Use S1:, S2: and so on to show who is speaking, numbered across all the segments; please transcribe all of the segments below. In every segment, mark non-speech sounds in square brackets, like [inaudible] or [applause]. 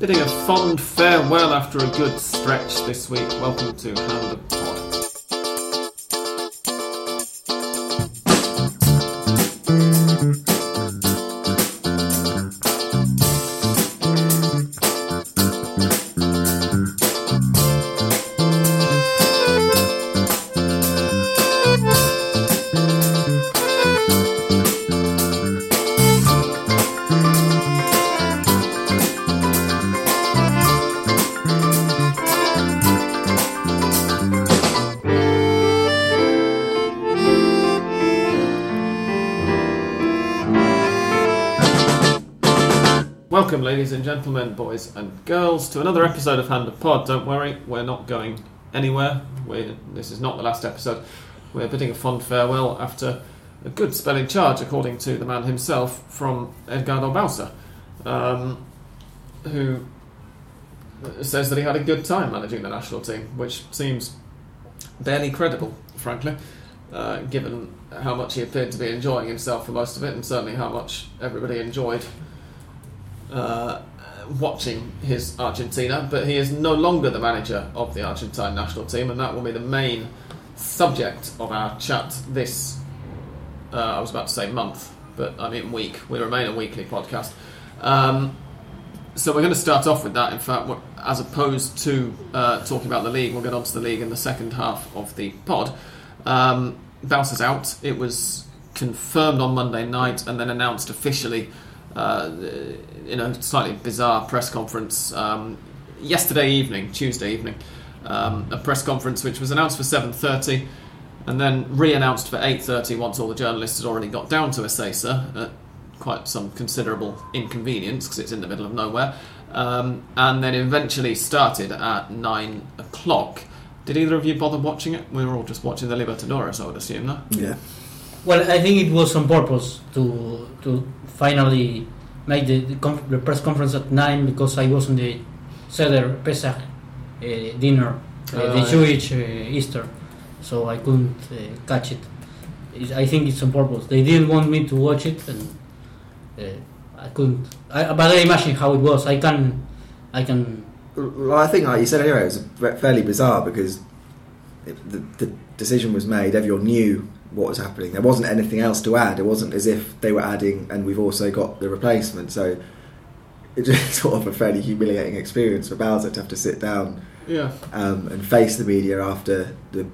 S1: Bidding a fond farewell after a good stretch this week. Welcome to Hand and gentlemen, boys and girls, to another episode of Hand of Pod. Don't worry, we're not going anywhere. we this is not the last episode. We're bidding a fond farewell after a good spelling charge, according to the man himself, from Edgardo Bauza, um, who says that he had a good time managing the national team, which seems barely credible, frankly, uh, given how much he appeared to be enjoying himself for most of it, and certainly how much everybody enjoyed uh, watching his Argentina, but he is no longer the manager of the Argentine national team, and that will be the main subject of our chat this. Uh, I was about to say month, but I mean week. We remain a weekly podcast. Um, so we're going to start off with that. In fact, as opposed to uh, talking about the league, we'll get on to the league in the second half of the pod. Um, Bauza's out. It was confirmed on Monday night and then announced officially uh, in a slightly bizarre press conference um, yesterday evening, Tuesday evening. Um, a press conference which was announced for 7.30 and then re-announced for 8.30 once all the journalists had already got down to Ezeiza at quite some considerable inconvenience because it's in the middle of nowhere um, and then eventually started at 9 o'clock did either of you bother watching it? We were all just watching the Libertadores, I would assume, no?
S2: Yeah.
S3: Well, I think it was on purpose to to finally make the, the, conf- the press conference at nine because I was on the Seder Pesach uh, dinner, uh,
S1: Oh,
S3: the
S1: yeah.
S3: Jewish uh, Easter, so I couldn't uh, catch it. It's, I think it's on purpose. They didn't want me to watch it, and uh, I couldn't. I, but I imagine how it was. I can, I can.
S2: Well, I think, like you said earlier, it was fairly bizarre because it, the, the decision was made. Everyone knew what was happening. There wasn't anything else to add. It wasn't as if they were adding, and we've also got the replacement. So it's just [laughs] sort of a fairly humiliating experience for Bauza to have to sit down
S1: Yeah.
S2: um, and face the media after the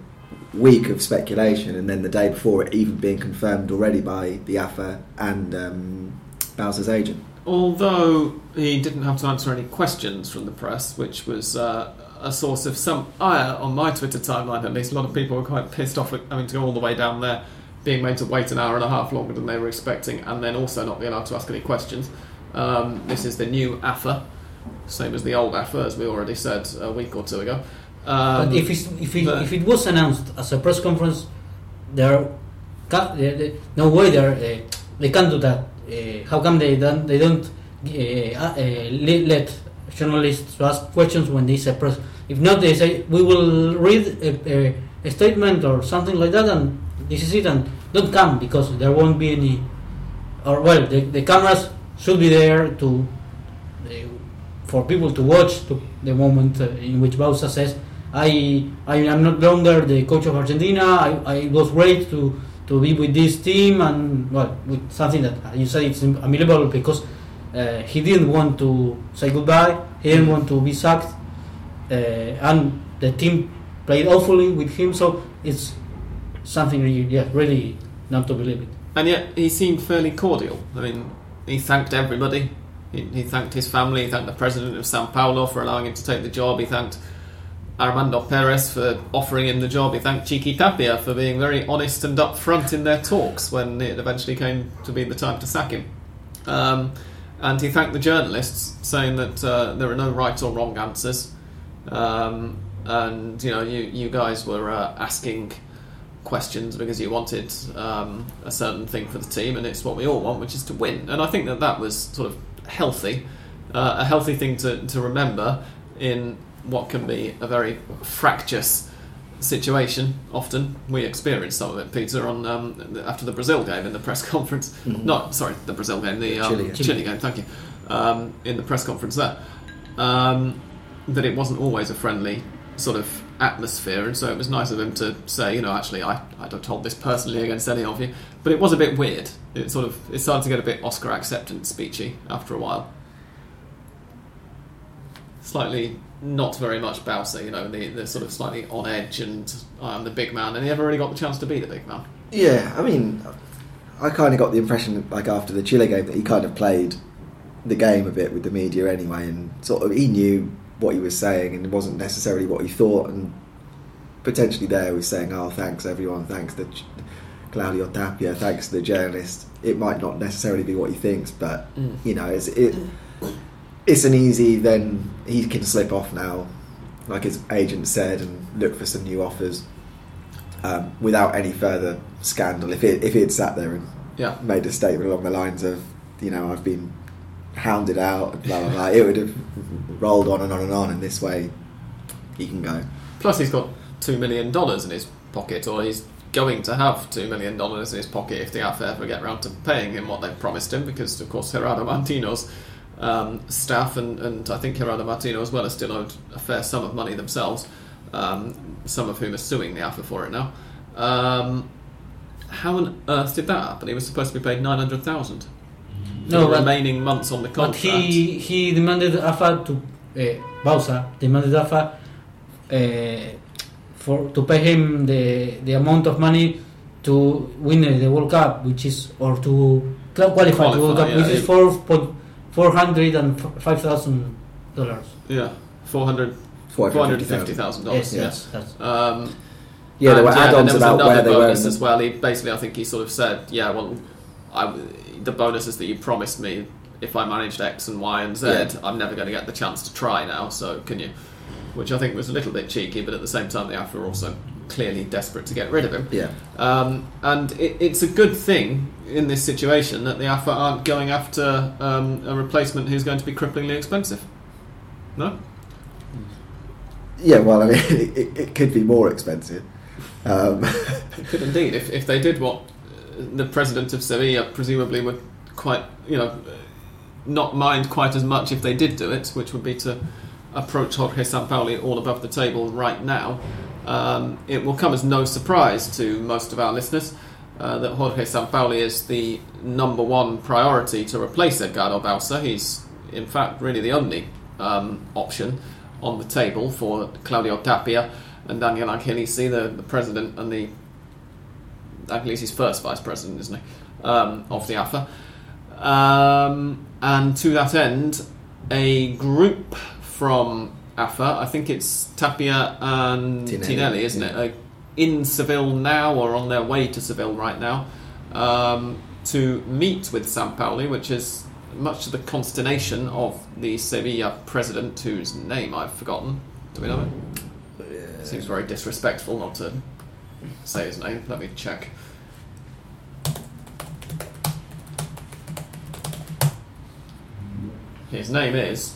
S2: week of speculation, and then the day before it even being confirmed already by the AFA and um, Bauza's agent.
S1: Although he didn't have to answer any questions from the press, which was uh, a source of some ire on my Twitter timeline, at least. A lot of people were quite pissed off at having to go all the way down there, being made to wait an hour and a half longer than they were expecting, and then also not being allowed to ask any questions. Um, this is the new AFA, same as the old AFA, as we already said a week or two ago. Um,
S3: but if it's, if it,
S1: but-
S3: if it was announced as a press conference, there, ca- there, there no way there uh, they can't do that. Uh, how come they don't they don't uh, uh, let, journalists ask questions when they say press? If not, they say we will read a, a, a statement or something like that, and this is it, and don't come because there won't be any. Or well, the, the cameras should be there to uh, for people to watch to the moment uh, in which Bauza says, I, I am not longer the coach of Argentina, I, I was great to, to be with this team, and well, with something that you said it's unbelievable because uh, he didn't want to say goodbye, he didn't want to be sacked, uh, and the team played awfully with him, so it's something really, yeah, really not to believe it.
S1: And yet he seemed fairly cordial. I mean, he thanked everybody. He, he thanked his family. He thanked the president of Sao Paulo for allowing him to take the job. He thanked Armando Perez for offering him the job. He thanked Chiqui Tapia for being very honest and upfront in their talks when it eventually came to be the time to sack him. Um, and he thanked the journalists, saying that uh, there are no right or wrong answers. Um, and you know, you you guys were uh, asking questions because you wanted um, a certain thing for the team, and it's what we all want, which is to win. And I think that that was sort of healthy, uh, a healthy thing to, to remember in what can be a very fractious situation. Often we experienced some of it, Peter, on um, after the Brazil game in the press [laughs] conference.
S2: Mhm.
S1: Not sorry, the Brazil game, the um,
S2: Chile
S1: Chile,
S2: game.
S1: game. Thank you. Um, in the press conference there. um, that it wasn't always a friendly sort of atmosphere, and so it was nice of him to say, you know, actually, I, I don't hold this personally against any of you, but it was a bit weird. It sort of it started to get a bit Oscar acceptance speechy after a while. Slightly not very much Bauza, you know, the, the sort of slightly on edge, and I'm the big man, and he never really got the chance to be the big man.
S2: Yeah, I mean, I kind of got the impression, like after the Chile game, that he kind of played the game a bit with the media anyway, and sort of he knew what he was saying, and it wasn't necessarily what he thought, and potentially there was saying, "Oh, thanks everyone, thanks to Ch- Claudio Tapia, thanks to the journalist." It might not necessarily be what he thinks, but
S1: Mm.
S2: you know, it's it. It's an easy. Then he can slip off now, like his agent said, and look for some new offers um, without any further scandal. If it if he had sat there and
S1: Yeah.
S2: made a statement along the lines of, you know, I've been hounded out, blah blah blah, it would have rolled on and on and on. And this way, he can go.
S1: Plus, he's got two million dollars in his pocket, or he's going to have two million dollars in his pocket if the AFA ever get round to paying him what they've promised him, because of course Gerardo Martino's um, staff and, and I think Gerardo Martino as well are still owed a fair sum of money themselves. Um, some of whom are suing the AFA for it now. Um, how on earth did that happen? He was supposed to be paid nine hundred thousand.
S3: No,
S1: the remaining months on the contract.
S3: But he he demanded AFA to uh, Bauza demanded AFA uh, for to pay him the the amount of money to win the World Cup, which is or to cl- qualify, the World
S1: Qualify,
S3: Cup, which
S1: yeah.
S3: is four point four hundred and five thousand dollars.
S1: yeah, four hundred four hundred and fifty thousand dollars.
S3: Yes, yes, that's
S1: Um,
S2: Yeah, there were
S1: yeah,
S2: add-ons
S1: and there was
S2: about
S1: another
S2: where they were.
S1: bonus
S2: in
S1: as well. He basically, I think he sort of said, "Yeah, well, I, the bonuses that you promised me if I managed X and Y and Z,
S2: Yeah.
S1: I'm never going to get the chance to try now. So can you?" Which I think was a little bit cheeky, but at the same time, the AFA are also clearly desperate to get rid of him.
S2: Yeah,
S1: Um, and it, it's a good thing in this situation that the AFA aren't going after um, a replacement who's going to be cripplingly expensive. No,
S2: yeah. Well, I mean, [laughs] it, it could be more expensive. Um,
S1: It [laughs] could indeed. If, if they did what uh, the president of Sevilla presumably would quite, you know, not mind quite as much if they did do it, which would be to approach Jorge Sampaoli all above the table right now, um, it will come as no surprise to most of our listeners uh, that Jorge Sampaoli is the number one priority to replace Edgardo Bauza. He's, in fact, really the only um, option on the table for Claudio Tapia and Daniel Angelici, the, the president and the Angelici's first vice president, isn't he, um, of the AFA. Um, and to that end, a group from AFA, I think it's Tapia and
S2: Tinelli,
S1: Tinelli, isn't
S2: yeah.
S1: it, uh, in Seville now or on their way to Seville right now um, to meet with Sampaoli, which is much to the consternation of the Sevilla president, whose name I've forgotten. Do we know it? Seems very disrespectful not to say his name. Let me check. His name is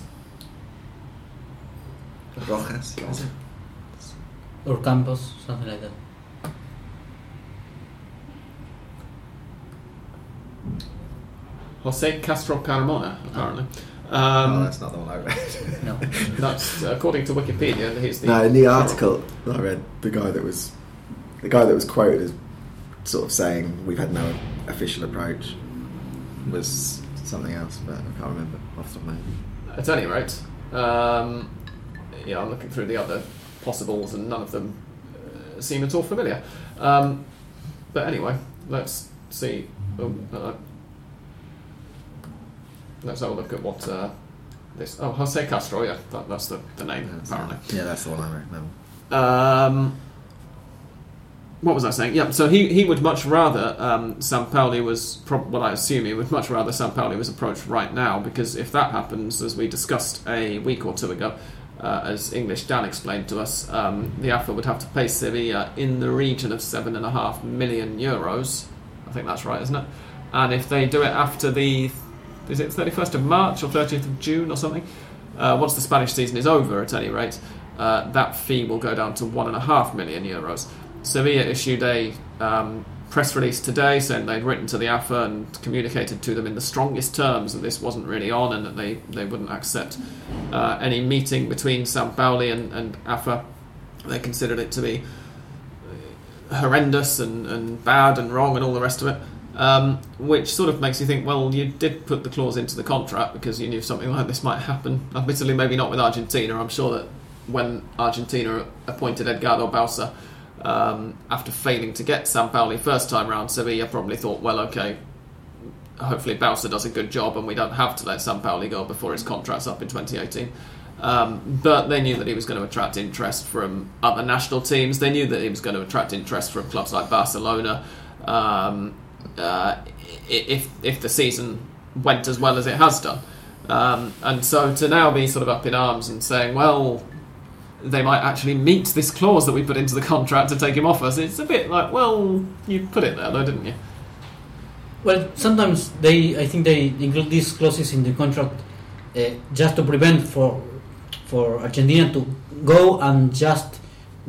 S2: Rojas.
S3: or Campos, something like that.
S1: Jose Castro Carmona, apparently.
S2: oh,
S1: Um,
S2: that's not the one I read. [laughs]
S3: No.
S1: that's according to Wikipedia. He's the
S2: no, in the article that I read, the guy that was the guy that was quoted as sort of saying we've had no official approach was something else, but I can't remember off the top of my head.
S1: At any rate, um, yeah, I'm looking through the other possibles, and none of them uh, seem at all familiar. Um, but anyway, let's see. Oh, uh, let's have a look at what uh, this. Oh, Jose Castro. Yeah, that, that's the, the name
S2: That's-
S1: apparently.
S2: Yeah, that's the one I remember.
S1: Um, what was I saying? Yeah, so he, he would much rather um, Sampaoli was, prob- well, I assume he would much rather Sampaoli was approached right now because if that happens, as we discussed a week or two ago, uh, as English Dan explained to us, um, the AFA would have to pay Sevilla in the region of seven and a half million euros. I think that's right, isn't it? And if they do it after the, is it 31st of March or 30th of June or something? Uh, once the Spanish season is over, at any rate, uh, that fee will go down to one and a half million euros. Sevilla issued a um, press release today saying they'd written to the AFA and communicated to them in the strongest terms that this wasn't really on and that they, they wouldn't accept uh, any meeting between Sampaoli and, and AFA. They considered it to be horrendous and, and bad and wrong and all the rest of it. Um, which sort of makes you think, well, you did put the clause into the contract because you knew something like this might happen. Admittedly, maybe not with Argentina. I'm sure that when Argentina appointed Edgardo Bauza, um, after failing to get Sampaoli first time round, Sevilla probably thought, well, okay, hopefully Bauza does a good job and we don't have to let Sampaoli go before his contract's up in 2018. Um, but they knew that he was going to attract interest from other national teams. They knew that he was going to attract interest from clubs like Barcelona. Um, uh, if if the season went as well as it has done, um, and so to now be sort of up in arms and saying, well, they might actually meet this clause that we put into the contract to take him off us. It's a bit like, well, you put it there though, didn't you?
S3: Well, sometimes they, I think they include these clauses in the contract uh, just to prevent for for Argentina to go and just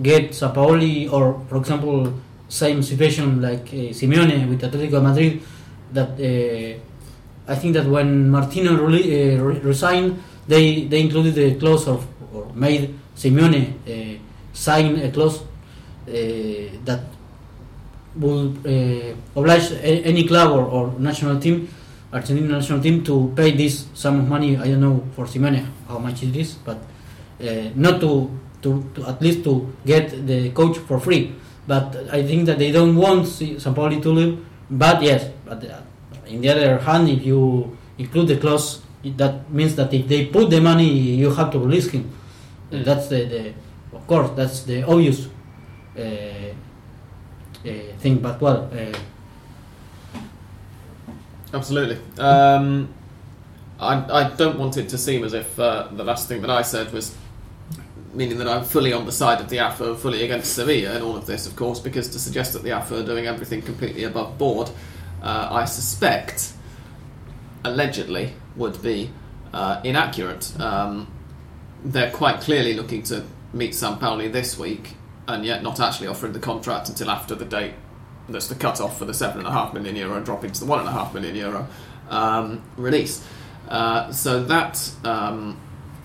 S3: get Sampaoli or, for example, same situation like uh, Simeone with Atletico Madrid. That uh, I think that when Martino re- uh, resigned, they they included the clause of or made Simeone uh, sign a clause that will oblige any club or, or national team, Argentine national team, to pay this sum of money. I don't know for Simeone how much it is, but uh, not to, to, to at least to get the coach for free. But I think that they don't want Sampaoli to leave. But yes, but uh, in the other hand, if you include the clause, that means that if they put the money, you have to release him.
S1: Mm.
S3: That's the, the of course that's the obvious uh, uh, thing. But well, uh,
S1: Absolutely. Um, I, I don't want it to seem as if the last thing that I said was meaning that I'm fully on the side of the AFA, fully against Sevilla in all of this, of course, because to suggest that the AFA are doing everything completely above board, uh, I suspect, allegedly, would be uh, inaccurate. Um, they're quite clearly looking to meet Sampaoli this week, and yet not actually offering the contract until after the date that's the cut off for the seven and a half million euro dropping to the one and a half million euro um, release. Uh, so that um,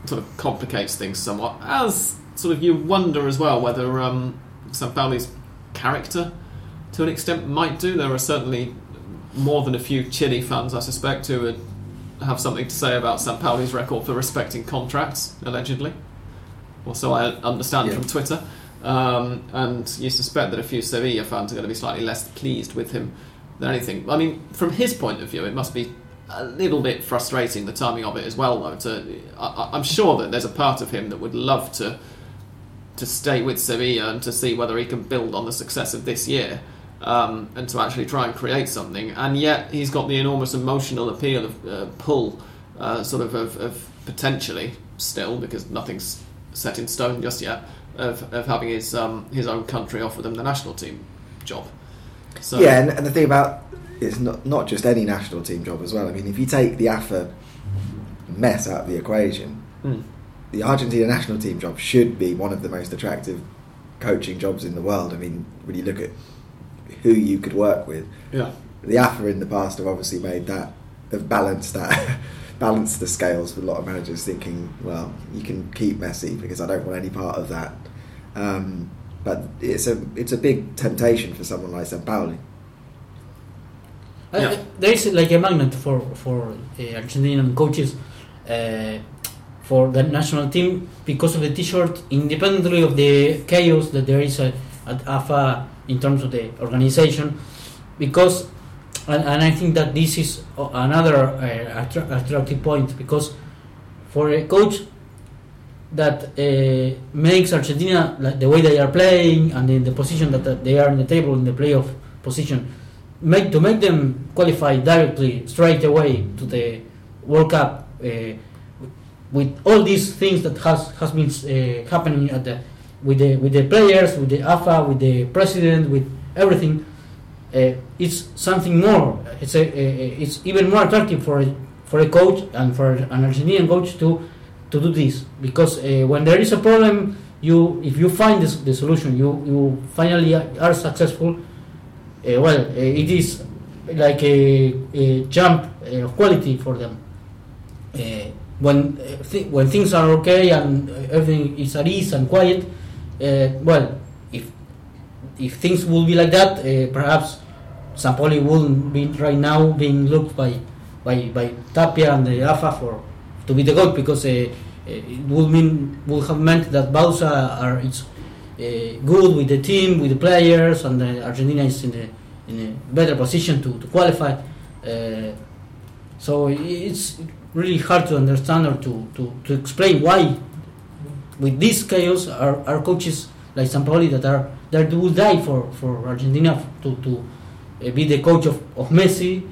S1: sort of complicates things somewhat. As sort of you wonder as well whether um, Sampaoli's character, to an extent, might do. There are certainly more than a few Chile fans, I suspect, who would have something to say about Sampaoli's record for respecting contracts, allegedly. Or so I understand
S2: Yeah.
S1: from Twitter. Um, and you suspect that a few Sevilla fans are going to be slightly less pleased with him than anything. I mean, from his point of view, it must be a little bit frustrating the timing of it as well. Though, to I, I- I'm sure that there's a part of him that would love to to stay with Sevilla and to see whether he can build on the success of this year. Um, and to actually try and create something, and yet he's got the enormous emotional appeal of uh, pull, uh, sort of, of, of potentially still because nothing's set in stone just yet of, of having his um, his own country offer them the national team job. So
S2: Yeah, and, and the thing about it's not not just any national team job as well. I mean, if you take the AFA mess out of the equation,
S1: mm,
S2: the Argentina national team job should be one of the most attractive coaching jobs in the world. I mean, when you look at who you could work with,
S1: yeah,
S2: the AFA in the past have obviously made that have balanced that [laughs] balanced the scales with a lot of managers thinking well you can keep Messi because I don't want any part of that. Um, but it's a it's a big temptation for someone like Sampaoli
S3: I-
S1: Yeah.
S3: I- there is like a magnet for for uh, Argentinian coaches uh, for the national team because of the T-shirt, independently of the chaos that there is uh, at AFA in terms of the organization. Because, and, and I think that this is another uh, attra- attractive point because for a coach that uh, makes Argentina like the way they are playing and in the position that, that they are in the table in the playoff position, make to make them qualify directly straight away to the World Cup uh, with all these things that has has been uh, happening at the with the with the players, with the AFA, with the president, with everything. Uh, it's something more. It's a, it's even more attractive for a, for a coach and for an Argentinian coach to to do this because uh, when there is a problem, you if you find this, the solution, you you finally are successful. Uh, well, uh, it is like a, a jump uh, of quality for them. When th- when things are okay and everything is at ease and quiet, uh, well, if if things will be like that, uh, perhaps Sampaoli wouldn't be right now being looked by by by Tapia and the AFA for to be the goal because uh, it would mean would have meant that Bauza are it's good with the team, with the players, and Argentina is in a in a better position to, to qualify. So it's really hard to understand or to, to, to explain why, with this chaos, our, our coaches like Sampaoli that are that will die for, for Argentina to, to uh, be the coach of, of Messi,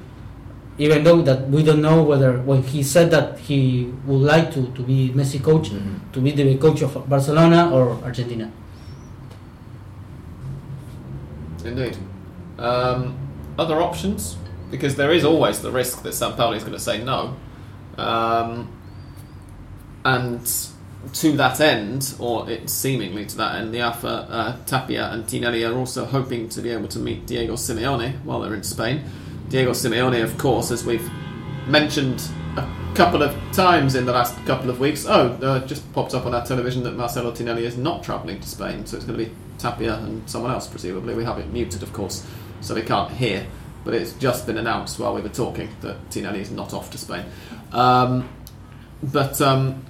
S3: even though that we don't know whether when he said that he would like to, to be Messi coach,
S2: Mhm.
S3: to be the coach of Barcelona or Argentina.
S1: Indeed. Um, other options? Because there is always the risk that Sampaoli is going to say no. Um, and to that end, or it seemingly to that end, the AFA, uh, Tapia and Tinelli are also hoping to be able to meet Diego Simeone while they're in Spain. Diego Simeone, of course, as we've mentioned a couple of times in the last couple of weeks. Oh, uh, just popped up on our television that Marcelo Tinelli is not travelling to Spain, so it's going to be Tapia and someone else, presumably. We have it muted, of course, so they can't hear. But it's just been announced while we were talking that Tinelli is not off to Spain. Um, but um,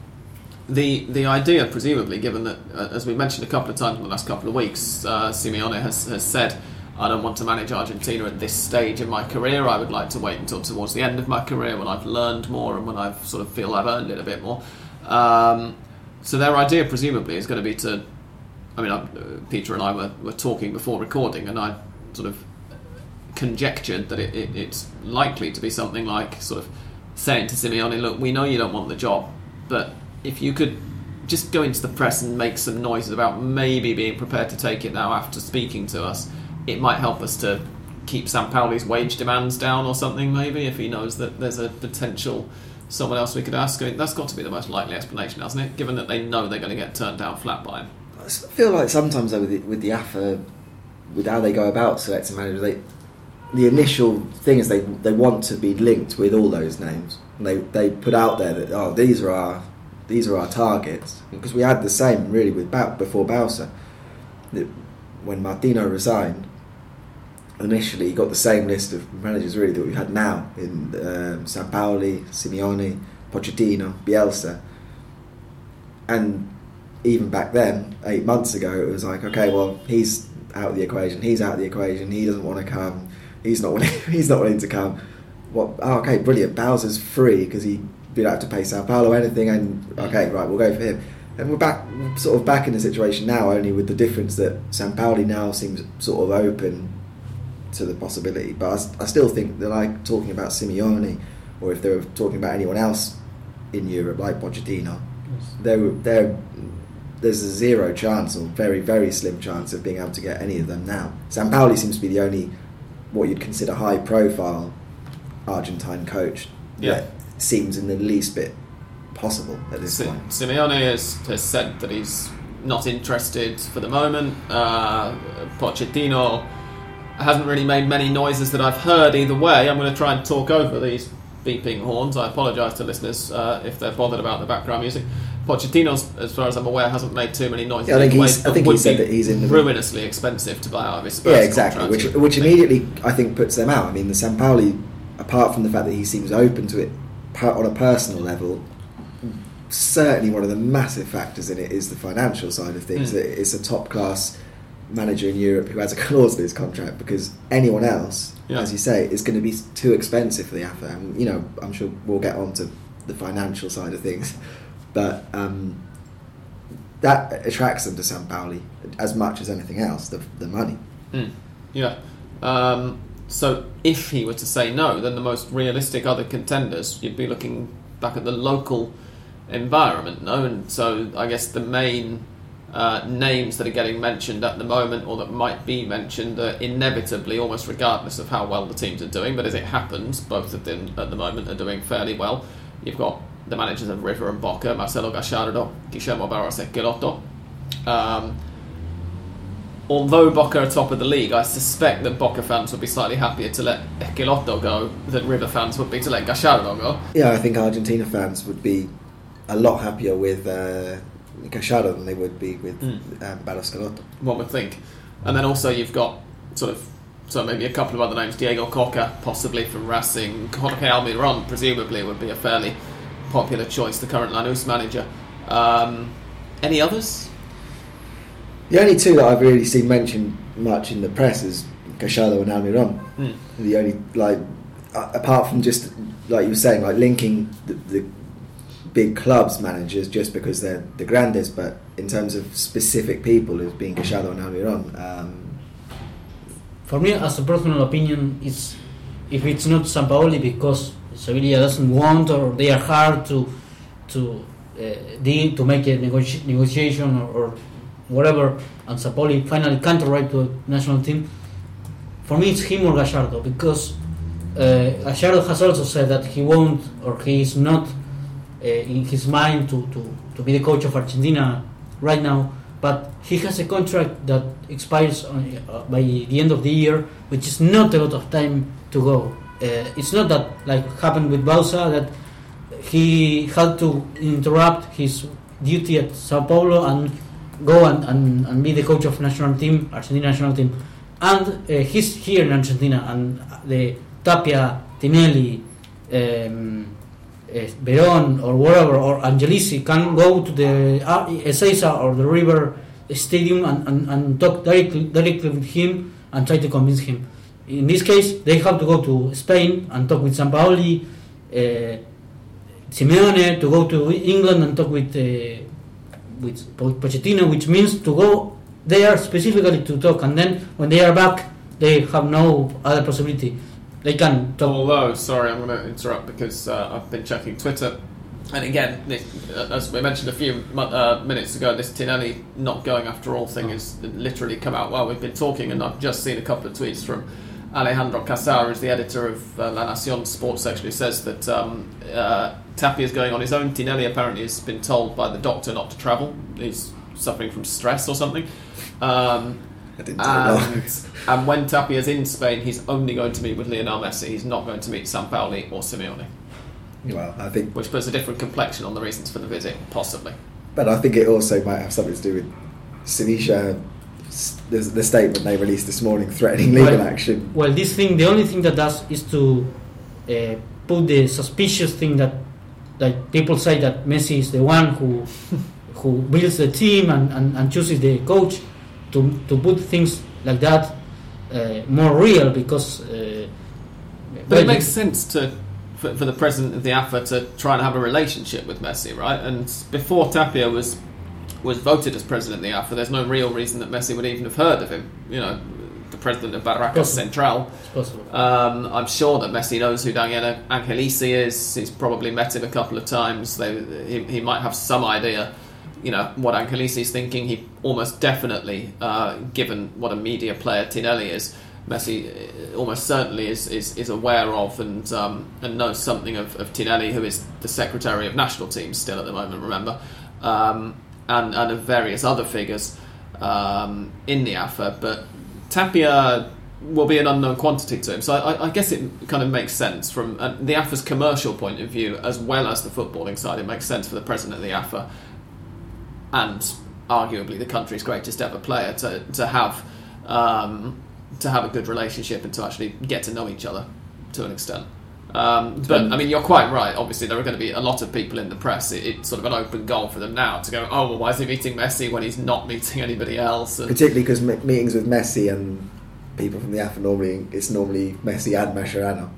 S1: the the idea, presumably, given that, uh, as we mentioned a couple of times in the last couple of weeks, uh, Simeone has, has said, I don't want to manage Argentina at this stage in my career. I would like to wait until towards the end of my career when I've learned more and when I sort of feel I've earned it a bit more. Um, so their idea, presumably, is going to be to. I mean, uh, Peter and I were, were talking before recording, and I sort of conjectured that it, it, it's likely to be something like sort of saying to Simeone, look, we know you don't want the job, but if you could just go into the press and make some noises about maybe being prepared to take it now after speaking to us, it might help us to keep Sampaoli's wage demands down or something, maybe, if he knows that there's a potential someone else we could ask. I mean, that's got to be the most likely explanation, hasn't it? Given that they know they're going to get turned down flat by him.
S2: I feel like sometimes though with the, with the AFA, with how they go about selecting managers, they, the initial thing is they they want to be linked with all those names. And they they put out there that oh these are our these are our targets because we had the same really with ba- before Bauza. When Martino resigned, initially he got the same list of managers really that we had now in um, Sampaoli, Simeone, Pochettino, Bielsa, and even back then, eight months ago, it was like, okay, well, he's out of the equation. He's out of the equation. He doesn't want to come. He's not willing. [laughs] He's not willing to come. What? Oh, okay, brilliant. Bauza's free because he we don't have to pay Sao Paulo anything. And okay, right, we'll go for him. And we're back, sort of back in the situation now, only with the difference that Sampaoli now seems sort of open to the possibility. But I still think that like talking about Simeone, or if they were talking about anyone else in Europe like Pochettino, there were there there's a zero chance or very very slim chance of being able to get any of them now. Sampaoli seems to be the only what you'd consider high profile Argentine coach
S1: Yeah.
S2: Seems in the least bit possible at this point.
S1: Simeone has, has said that he's not interested for the moment. Uh, Pochettino hasn't really made many noises that I've heard either way. I'm going to try and talk over these beeping horns. I apologise to listeners uh, if they're bothered about the background music. Pochettino, as far as I'm aware, hasn't made too many noises.
S2: Yeah, I think he's- I think he said that he's in the-
S1: ruinously expensive to buy out of his Spurs
S2: Yeah, exactly. Which which immediately I think puts them out. I mean, the Sampaoli, apart from the fact that he seems open to it per- on a personal level, certainly one of the massive factors in it is the financial side of things.
S1: Mm.
S2: It's a top class manager in Europe who has a [laughs] clause in his contract because anyone else,
S1: Yeah.
S2: as you say, is going to be too expensive for the AFA. And you know, I'm sure we'll get on to the financial side of things, [laughs] but. Um, that attracts them to Sampaoli as much as anything else, the, the money.
S1: Mm, yeah. Um, so if he were to say no, then the most realistic other contenders, you'd be looking back at the local environment, no? And so I guess the main uh, names that are getting mentioned at the moment, or that might be mentioned, are inevitably, almost regardless of how well the teams are doing. But as it happens, both of them at the moment are doing fairly well. You've got the managers of River and Boca, Marcelo Gallardo, Guillermo Barros Schelotto. Um, although Boca are top of the league, I suspect that Boca fans would be slightly happier to let Schelotto go than River fans would be to let Gallardo go.
S2: Yeah, I think Argentina fans would be a lot happier with uh, Gallardo than they would be with
S1: Mm.
S2: um,
S1: one would think. And then also you've got sort of so maybe a couple of other names, Diego Cocca, possibly from Racing, Jorge Almiron, presumably would be a fairly popular choice, the current Lanús manager. Um, any others?
S2: The only two that I've really seen mentioned much in the press is Gallardo and Almiron.
S1: Hmm.
S2: The only like apart from just like you were saying, like linking the, the big clubs managers just because they're the grandes, but in terms of specific people as being Gallardo and Almiron. Um,
S3: For me, as a personal opinion, it's if it's not Sampaoli because Sevilla doesn't want or they are hard to to uh, deal to make a negoti- negotiation or, or whatever, and Sampaoli finally can't write to a national team. For me, it's him or Gallardo because uh, Gallardo has also said that he won't or he is not uh, in his mind to, to, to be the coach of Argentina right now, but he has a contract that expires on, uh, by the end of the year, which is not a lot of time to go. Uh, it's not that like happened with Bauza that he had to interrupt his duty at Sao Paulo and go and, and, and be the coach of national team, Argentina national team. And uh, he's here in Argentina, and the Tapia, Tinelli, um, uh, Verón, or whatever, or Angelici can go to the uh, Ezeiza or the River Stadium and, and, and talk directly, directly with him and try to convince him. In this case, they have to go to Spain and talk with Sampaoli, uh, Simeone, to go to England and talk with uh, with Po- Pochettino, which means to go there specifically to talk, and then when they are back, they have no other possibility. They can talk.
S1: Although, sorry, I'm going to interrupt because uh, I've been checking Twitter. And again, this, uh, as we mentioned a few uh, minutes ago, this Tinelli not going after all thing has literally come out while we've been talking, and I've just seen a couple of tweets from Alejandro Casar, who's the editor of uh, La Nacion sports actually says that um, uh, Tapia is going on his own. Tinelli apparently has been told by the doctor not to travel. He's suffering from stress or something. Um,
S2: I didn't do
S1: and, and when Tapia's in Spain, he's only going to meet with Lionel Messi. He's not going to meet Sampaoli or Simeone,
S2: Well, I think,
S1: which puts a different complexion on the reasons for the visit, possibly.
S2: but I think it also might have something to do with Sevilla. S- The, the statement they released this morning threatening legal
S3: Well-
S2: action.
S3: Well, this thing, the only thing that does is to uh, put the suspicious thing that that people say that Messi is the one who [laughs] who builds the team and, and, and chooses the coach to to put things like that uh, more real because. Uh,
S1: But it
S3: well,
S1: makes sense to for, for the president of the AFA to try and have a relationship with Messi, right? And before Tapia was was voted as president of the AFA, there's no real reason that Messi would even have heard of him. You know, the president of Barracas Central.
S3: it's possible.
S1: Um, I'm sure that Messi knows who Daniel Angelici is. He's probably met him a couple of times. They, he, he might have some idea, you know, what Angelici is thinking. He almost definitely, uh, given what a media player Tinelli is, Messi uh, almost certainly is, is, is aware of and um, and knows something of, of Tinelli, who is the secretary of national teams still at the moment. Remember, um, and and of various other figures um, in the AFA, but Tapia will be an unknown quantity to him. So I, I guess it kind of makes sense from uh, the AFA's commercial point of view, as well as the footballing side. It makes sense for the president of the AFA and arguably the country's greatest ever player to to have um, to have a good relationship and to actually get to know each other to an extent. Um, but I mean, you're quite right. Obviously, there are going to be a lot of people in the press. It, it's sort of an open goal for them now to go. Oh, well, why is he meeting Messi when he's not meeting anybody else? And,
S2: Particularly because m- meetings with Messi and people from the AFA normally it's normally Messi and Mascherano,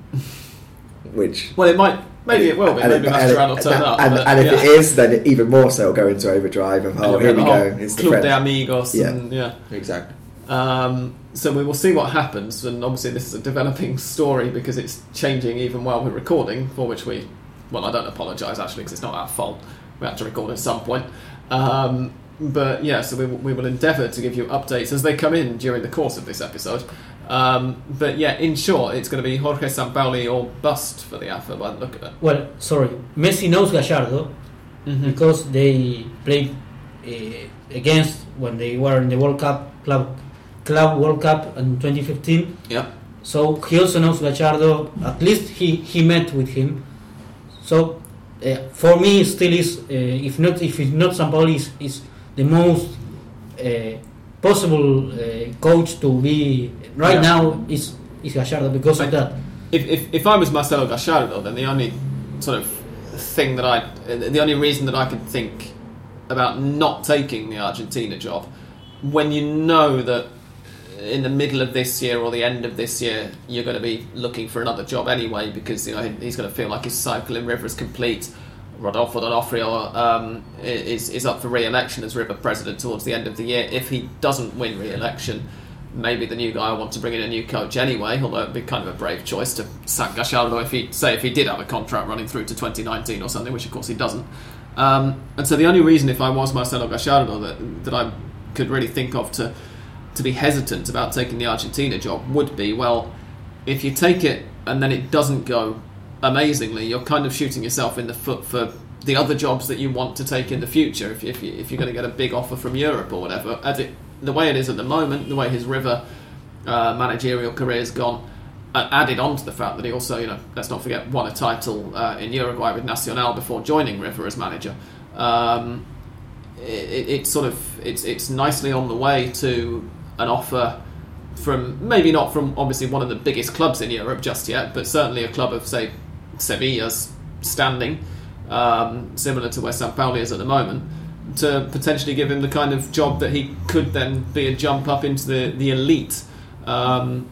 S2: [laughs] which
S1: well, it might. Maybe it will be.
S2: and
S1: Maybe
S2: it-
S1: Mascherano will
S2: it-
S1: turn up.
S2: and,
S1: but,
S2: and if
S1: yeah.
S2: it is, then even more so it'll go into overdrive of
S1: And
S2: oh here we go,
S1: whole
S2: it's the
S1: Club de. Amigos.
S2: Yeah.
S1: And, yeah.
S2: Exactly.
S1: Um, so we will see what happens, and obviously this is a developing [laughs] story because it's changing even while we're recording. For which we, well, I don't apologise actually because it's not our fault. We had to record at some point. Um, but yeah, so we, will- we will endeavour to give you updates as they come in during the course of this episode. Um, but yeah, in short, it's going to be Jorge Sampaoli or bust for the AFA by the look of it.
S3: Well, sorry, Messi knows Gallardo because they played uh, against when they were in the World Cup club Club World Cup in 2015.
S1: Yeah.
S3: So he also knows Gallardo. At least he, he met with him. So uh, for me, still is uh, if not if it's not Sampaoli is, is the most uh, possible uh, coach to be right
S1: Yeah.
S3: now is is Gallardo because of that.
S1: If, if, if I was Marcelo Gallardo, then the only sort of thing that I, the only reason that I could think about not taking the Argentina job, when you know that in the middle of this year or the end of this year you're going to be looking for another job anyway because you know he's going to feel like his cycle in River is complete. Rodolfo D'Onofrio um, is is up for re-election as River president towards the end of the year. If he doesn't win re-election, maybe the new guy will want to bring in a new coach anyway. Although it'd be kind of a brave choice to sack Gallardo if he say if he did have a contract running through to 2019 or something, which of course he doesn't. Um, and so the only reason, if I was Marcelo Gallardo, that that I could really think of to to be hesitant about taking the Argentina job would be well, if you take it and then it doesn't go amazingly, you're kind of shooting yourself in the foot for the other jobs that you want to take in the future. If, if, you, you're going to get a big offer from Europe or whatever, as it the way it is at the moment, the way his River uh, managerial career has gone, uh, added on to the fact that he also, you know, let's not forget, won a title uh, in Uruguay with Nacional before joining River as manager. Um, it, it's sort of it's it's nicely on the way to an offer from maybe not from obviously one of the biggest clubs in Europe just yet, but certainly a club of say Sevilla's standing, um, similar to where Sampaoli is at the moment, to potentially give him the kind of job that he could then be a jump up into the the elite. Um,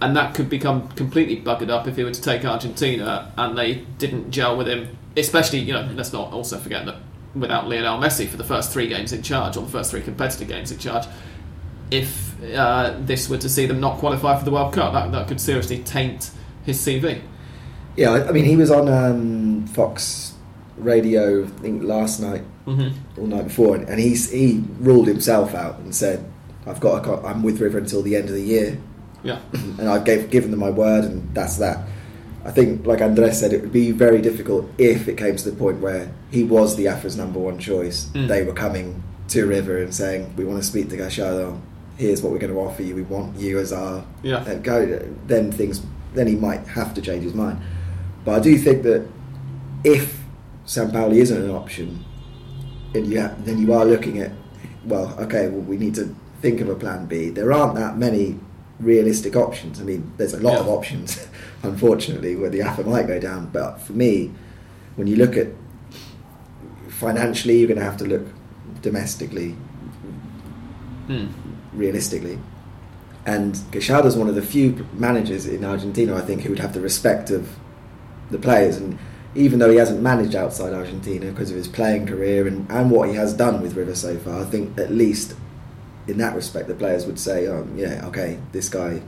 S1: and that could become completely buggered up if he were to take Argentina and they didn't gel with him. Especially, you know, let's not also forget that without Lionel Messi for the first three games in charge, or the first three competitive games in charge, if uh, this were to see them not qualify for the World Cup, that, that could seriously taint his CV.
S2: Yeah, I, mean, he was on um, Fox Radio, I think, last night
S1: Mm-hmm.
S2: or night before, and, and he's he ruled himself out and said, "I've got, a co- I'm with River until the end of the year,
S1: Yeah, [clears throat]
S2: and I gave given them my word, and that's that." I think, like Andres said, it would be very difficult if it came to the point where he was the AFA's number one choice.
S1: Mm.
S2: They were coming to River and saying, "We want to speak to Gallardo. Here's what we're going to offer you. We want you as our
S1: yeah,
S2: uh, go." Then things, then he might have to change his mind. But I do think that if Sampaoli isn't an option, and you ha- then you are looking at, well, okay, well, we need to think of a plan B. There aren't that many realistic options. I mean, there's a lot of options, [laughs] unfortunately, where the AFA might go down. But for me, when you look at financially, you're going to have to look domestically,
S1: Mm.
S2: Realistically. And Gallardo's one of the few managers in Argentina, I think, who would have the respect of the players. And even though he hasn't managed outside Argentina because of his playing career and, and what he has done with River so far, I think at least in that respect, the players would say, oh, yeah, okay, this guy.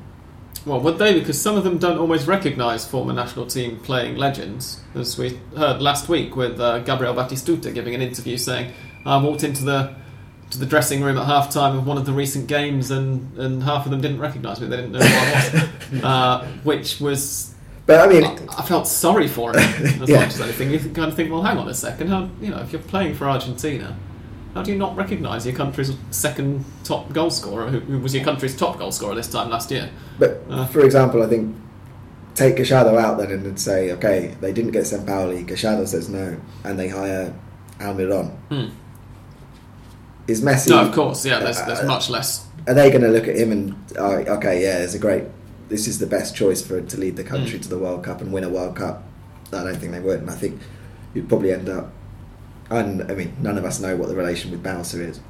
S1: Well, would they? Because some of them don't always recognise former national team playing legends, as we heard last week with uh, Gabriel Batistuta giving an interview saying, "I walked into the to the dressing room at half time of one of the recent games, and, and half of them didn't recognise me. They didn't know who I was," [laughs] uh, which was
S2: But I mean,
S1: I, I felt sorry for him as [laughs]
S2: Yeah.
S1: much as anything. You kind of think, well, hang on a second, how you know if you're playing for Argentina, how do you not recognise your country's second top goal scorer, who, who was your country's top goal scorer this time last year?
S2: But
S1: Uh.
S2: for example, I think take Gallardo out then and say, okay, they didn't get Sampaoli. Gallardo says no, and they hire Almiron.
S1: Hmm.
S2: Is Messi?
S1: No, of course, yeah. There's, there's
S2: Uh,
S1: much less.
S2: Are they going to look at him and oh, okay, yeah, it's a great. This is the best choice for to lead the country
S1: Mm.
S2: to the World Cup and win a World Cup. I don't think they would, and I think you'd probably end up. And I mean, none of us know what the relation with Bauza is,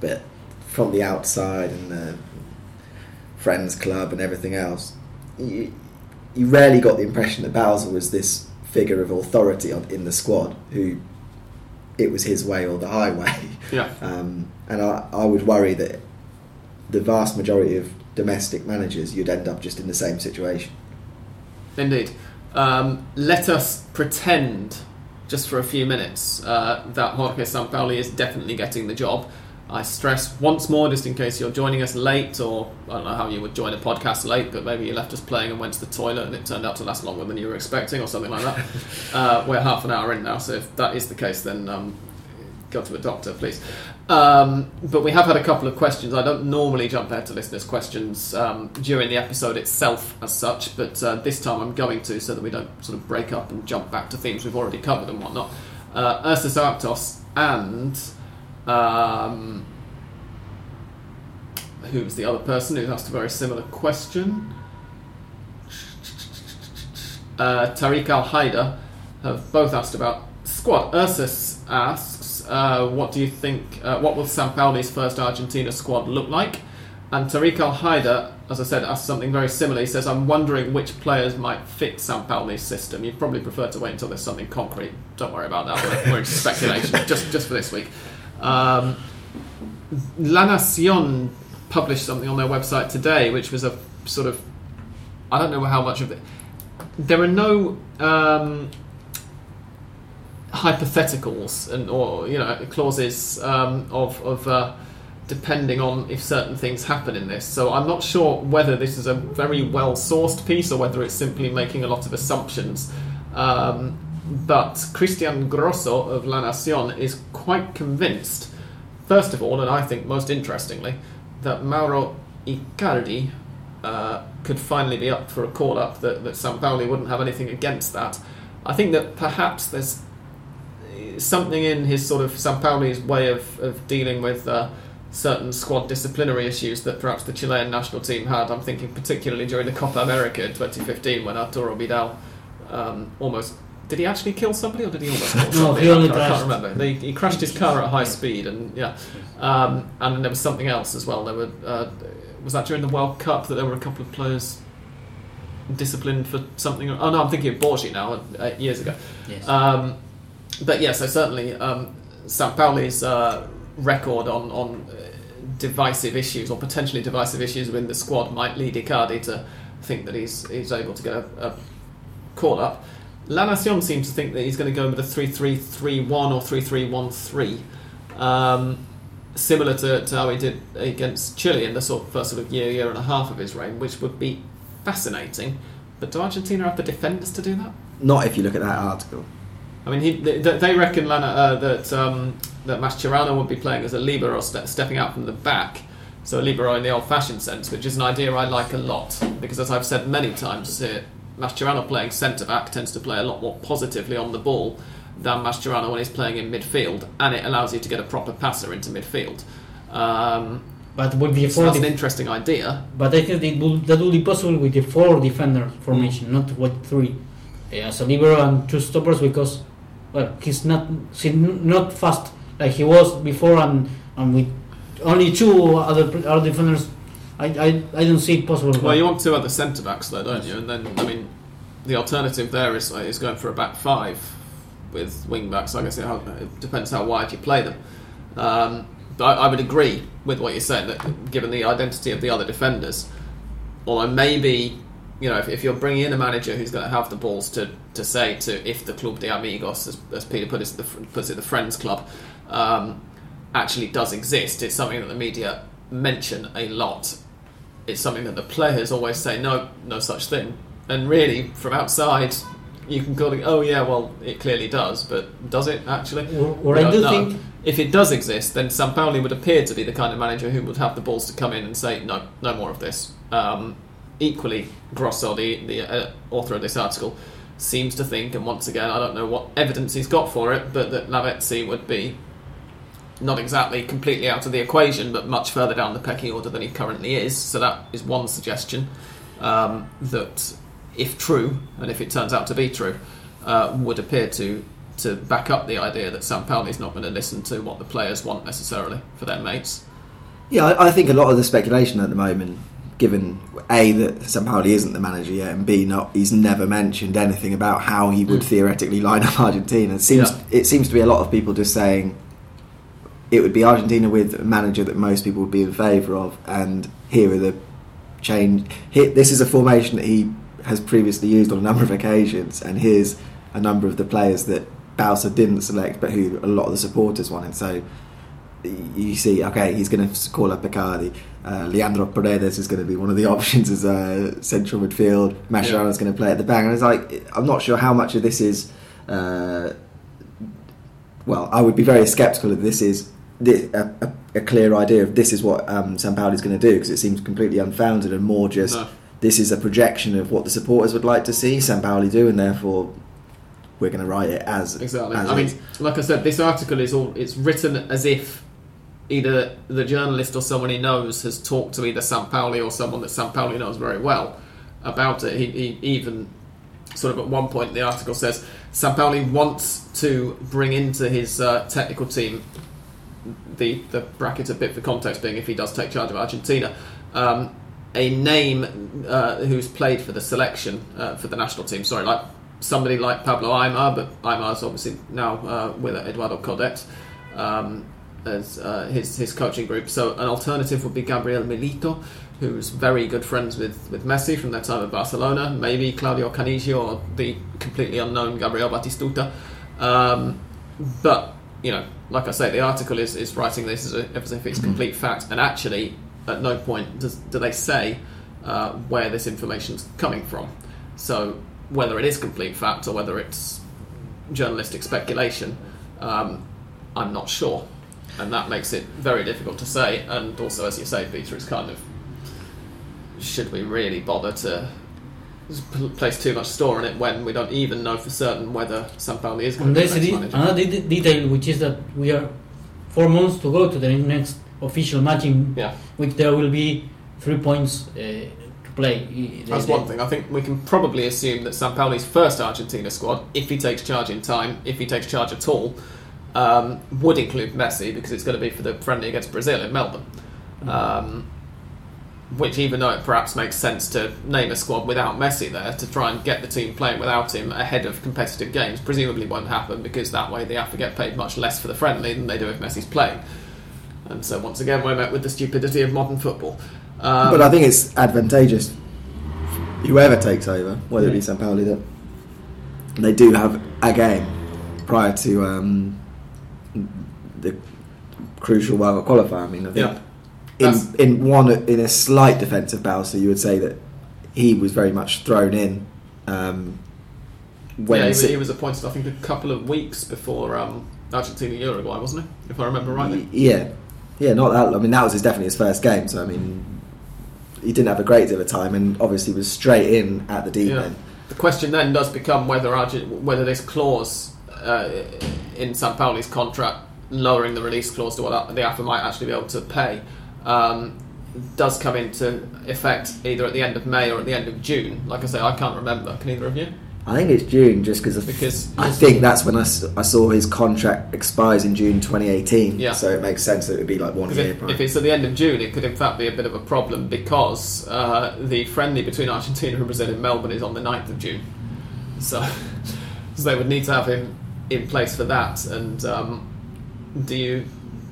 S2: but from the outside and the friends club and everything else, you, you rarely got the impression that Bauza was this figure of authority on, in the squad who it was his way or the highway.
S1: Yeah. [laughs]
S2: Um, and I, I would worry that the vast majority of domestic managers, you'd end up just in the same situation.
S1: Indeed. Um, let us pretend, just for a few minutes, uh, that Jorge Sampaoli is definitely getting the job. I stress once more, just in case you're joining us late, or I don't know how you would join a podcast late, but maybe you left us playing and went to the toilet and it turned out to last longer than you were expecting, or something like that. [laughs] uh, we're half an hour in now, so if that is the case, then um, go to a doctor, please. Um, but we have had a couple of questions. I don't normally jump ahead to listeners' questions um, during the episode itself, as such, but uh, this time I'm going to, so that we don't sort of break up and jump back to themes we've already covered and whatnot. Uh, Ursus Arctos and um, was the other person who asked a very similar question? Uh, Tariq Al Haider have both asked about squad. Ursus asks, uh, "What do you think? Uh, what will Sampaoli's first Argentina squad look like?" And Tariq Al Haider, as I said, asked something very similar. He says, "I'm wondering which players might fit Sampaoli's system." You'd probably prefer to wait until there's something concrete. Don't worry about that. We're, we're in speculation just just for this week. Um, La Nacion published something on their website today, which was a sort of I don't know how much of it. There are no um, hypotheticals and or you know clauses um, of of uh, depending on if certain things happen in this. So I'm not sure whether this is a very well sourced piece or whether it's simply making a lot of assumptions. Um, but Cristian Grosso of La Nacion is quite convinced, first of all, and I think most interestingly, that Mauro Icardi uh, could finally be up for a call up, that, that Sampaoli wouldn't have anything against that. I think that perhaps there's something in his sort of Sampaoli's way of, of dealing with uh, certain squad disciplinary issues that perhaps the Chilean national team had. I'm thinking particularly during the Copa America in 2015 when Arturo Vidal um, almost. Did he actually kill somebody or did he almost kill [laughs] somebody?
S3: he only
S1: I, I can't remember. He, he crashed his car at high speed and yeah. Um, and there was something else as well. There were uh, was that during the World Cup that there were a couple of players disciplined for something. Oh no, I'm thinking of Borghi now, uh, years ago.
S3: Yes.
S1: Um, but yes, so certainly um, Sampaoli's uh, record on, on uh, divisive issues or potentially divisive issues within the squad might lead Icardi to think that he's he's able to get a, a call up. La Nacion seems to think that he's going to go with a 3-3-3-1 or 3-3-1-3. Um, similar to, to how he did against Chile in the sort of first sort of year, year and a half of his reign, which would be fascinating. But do Argentina have the defenders to do that?
S2: Not if you look at that article.
S1: I mean, he, they, they reckon Lana, uh, that um, that Mascherano would be playing as a libero, ste- stepping out from the back. So a libero in the old-fashioned sense, which is an idea I like a lot because, as I've said many times, uh, Mascherano playing centre back tends to play a lot more positively on the ball than Mascherano when he's playing in midfield, and it allows you to get a proper passer into midfield. Um,
S3: but with the
S1: so that's an interesting idea.
S3: but I think it will, that will be possible with the four defender formation, not with three. As a libero and two stoppers, because well, he's not he's not fast like he was before, and, and with only two other other defenders, I, I, I don't see it possible.
S1: Well, you want two other centre backs, though, don't you? And then, I mean, the alternative there is is going for a back five with wing backs. I guess it, it depends how wide you play them. Um, but I, I would agree with what you're saying that given the identity of the other defenders, although maybe you know if, if you're bringing in a manager who's going to have the balls to, to say to if the club de amigos, as, as Peter put it, the, puts it, the friends club, um, actually does exist. It's something that the media mention a lot it's something that the players always say no no such thing. And really from outside you can call it oh yeah well it clearly does but does it actually?
S3: Or, or I do
S1: know.
S3: think
S1: if it does exist then Sampaoli would appear to be the kind of manager who would have the balls to come in and say no no more of this. Um, equally Grosso the, the uh, author of this article seems to think and once again I don't know what evidence he's got for it but that Lavezzi would be not exactly completely out of the equation, but much further down the pecking order than he currently is. So that is one suggestion um, that, if true, and if it turns out to be true, uh, would appear to to back up the idea that Sampaoli is not going to listen to what the players want necessarily for their mates.
S2: Yeah, I, I think a lot of the speculation at the moment, given a that Sampaoli isn't the manager yet, and b not he's never mentioned anything about how he would
S1: Mm.
S2: theoretically line up Argentina. It seems
S1: Yeah.
S2: it seems to be a lot of people just saying it would be Argentina with a manager that most people would be in favour of, and here are the change. Here, this is a formation that he has previously used on a number of occasions, and here's a number of the players that Bauza didn't select, but who a lot of the supporters wanted. So you see, okay, he's going to call up Icardi. Uh, Leandro Paredes is going to be one of the [laughs] options as a central midfield. Mascherano's going to play at the back, and it's like I'm not sure how much of this is uh, well, I would be very sceptical if this is thi- a, a, a clear idea of this is what um, Sampaoli is going to do because it seems completely unfounded and more just
S1: No.
S2: this is a projection of what the supporters would like to see Sampaoli do, and therefore we're going to write it as
S1: Exactly.
S2: as
S1: I mean,
S2: is.
S1: like I said, this article is all it's written as if either the journalist or someone he knows has talked to either Sampaoli or someone that Sampaoli knows very well about it. He, he even sort of at one point in the article says Sampaoli wants to bring into his uh, technical team the the bracket a bit for context being if he does take charge of Argentina. Um, a name uh, who's played for the selection uh, for the national team. Sorry, like somebody like Pablo Aymar, but Aymar's obviously now uh, with Eduardo Coudet um, as uh, his his coaching group. So an alternative would be Gabriel Milito, who's very good friends with, with Messi from their time at Barcelona. Maybe Claudio Caniggia or the completely unknown Gabriel Batistuta. Um, but you know, like I say, the article is, is writing this as, a, as if it's complete fact, and actually, at no point does, do they say uh, where this information's coming from. So whether it is complete fact or whether it's journalistic speculation, um, I'm not sure, and that makes it very difficult to say. And also, as you say, Peter, it's kind of should we really bother to place too much store on it when we don't even know for certain whether Sampaoli is going
S3: And
S1: to be the next manager?
S3: another de- detail, which is that we are four months to go to the next official match, in
S1: Yeah.
S3: which there will be three points uh, to play.
S1: That's one thing. I think we can probably assume that Sampaoli's first Argentina squad, if he takes charge in time, if he takes charge at all, um, would include Messi because it's going to be for the friendly against Brazil in Melbourne. Um, which, even though it perhaps makes sense to name a squad without Messi there to try and get the team playing without him ahead of competitive games, presumably won't happen because that way they have to get paid much less for the friendly than they do if Messi's playing. And so, once again, we're met with the stupidity of modern football. Um,
S2: but I think it's advantageous whoever takes over, whether it be Sampaoli, that they do have a game prior to um, the crucial World Cup qualifier. I mean, I think
S1: Yeah.
S2: In in one in a slight defence of Bauza, you would say that he was very much thrown in. Um, when
S1: yeah, he, was- he was appointed, I think, a couple of weeks before um, Argentina Uruguay, wasn't he? If I remember rightly.
S2: Yeah, yeah, not that. I mean, that was his, definitely his first game. So I mean, he didn't have a great deal of time, and obviously was straight in at the deep
S1: Yeah.
S2: end.
S1: The question then does become whether Argent- whether this clause uh, in Sampaoli's contract, lowering the release clause to what the AFA might actually be able to pay, um, does come into effect either at the end of May or at the end of June. Like I say, I can't remember. Can either of you?
S2: I think it's June, just because
S1: Because
S2: I think that's when I saw his contract expires in June 2018.
S1: Yeah.
S2: So it makes sense that it would be like one year.
S1: if, if it's at the end of June, it could in fact be a bit of a problem because uh, the friendly between Argentina and Brazil in Melbourne is on the 9th of June. So, [laughs] so they would need to have him in place for that. And um, do you?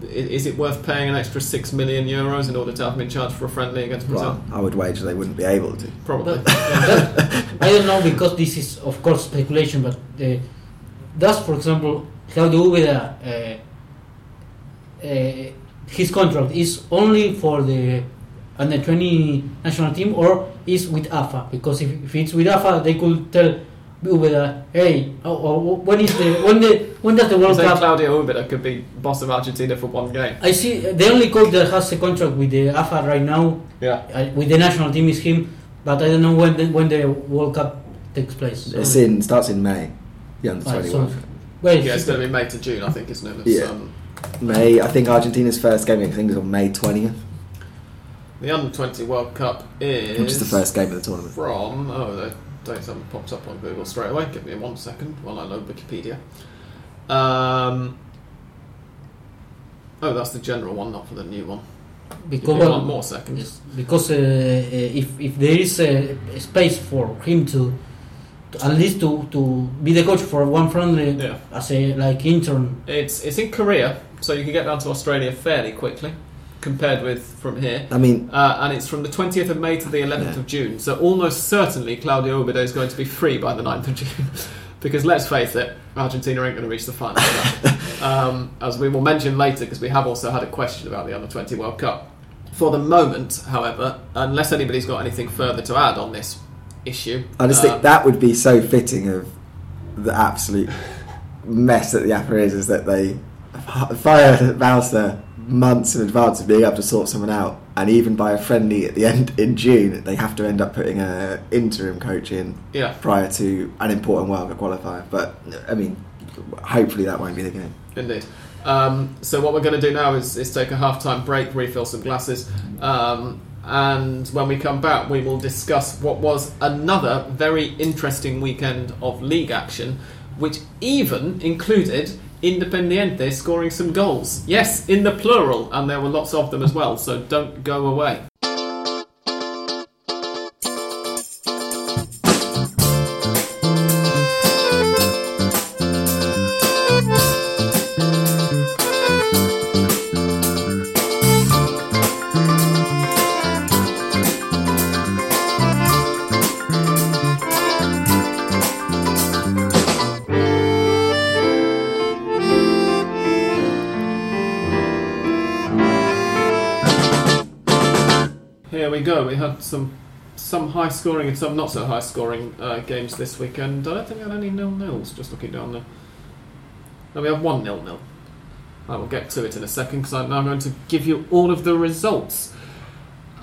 S1: I- Is it worth paying an extra six million euros in order to have him in charge for a friendly against Brazil?
S2: well, I would wager they wouldn't be able to.
S1: Probably.
S3: But- that- I don't know because this is of course speculation, but uh, does, for example, Claudio Úbeda, uh, uh, his contract is only for the under 20 national team or is with AFA? Because if, if it's with AFA, they could tell Úbeda, hey, oh, oh, when is the when the when does the
S1: You
S3: World
S1: say
S3: Cup?
S1: Claudio Ubeda could be boss of Argentina for one game.
S3: I see the only coach that has a contract with the AFA right now
S1: Yeah.
S3: uh, with the national team is him, but I don't know when the, when the World Cup takes place.
S2: It's in starts in May. The under 21.
S3: so- well,
S1: Yeah, it's going to be May to June, I think, isn't it? It's,
S2: Yeah.
S1: Um,
S2: May. I think Argentina's first game. I think is on May 20th,
S1: the Under 20 World Cup is.
S2: which is the first game of the tournament.
S1: from oh dates haven't popped up on Google straight away. Give me one second while I load Wikipedia. Um, oh, that's the general one, not for the new one.
S3: Because
S1: one more second.
S3: yes, because uh, uh, if if there is a, a space for him to, to at least to, to be the coach for one friendly
S1: Yeah,
S3: as a like intern,
S1: it's it's in Korea, so you can get down to Australia fairly quickly compared with from here.
S2: I mean,
S1: Uh, and it's from the 20th of May to the 11th
S2: Yeah.
S1: of June. So almost certainly Claudio Ubeda is going to be free by the 9th of June. [laughs] because let's face it, Argentina ain't going to reach the final. [laughs] um, as we will mention later, because we have also had a question about the Under 20 World Cup. For the moment, however, unless anybody's got anything further to add on this issue,
S2: I just
S1: uh,
S2: think that would be so fitting of the absolute mess that the is that they [laughs] fire Bauza months in advance of being able to sort someone out, and even by a friendly at the end in June, they have to end up putting a interim coach in
S1: Yeah,
S2: prior to an important World Cup qualifier. But I mean, hopefully that won't be the game.
S1: indeed. Um, so what we're going to do now is, is take a half-time break, refill some glasses, um, and when we come back, we will discuss what was another very interesting weekend of league action, which even included Independiente scoring some goals. Yes, in the plural, and there were lots of them as well. So don't go away. We go. We had some some high scoring and some not so high scoring uh, games this weekend. I don't think we had any nil nils. Just looking down there. No, we have one nil nil. I will get to it in a second because I'm now going to give you all of the results.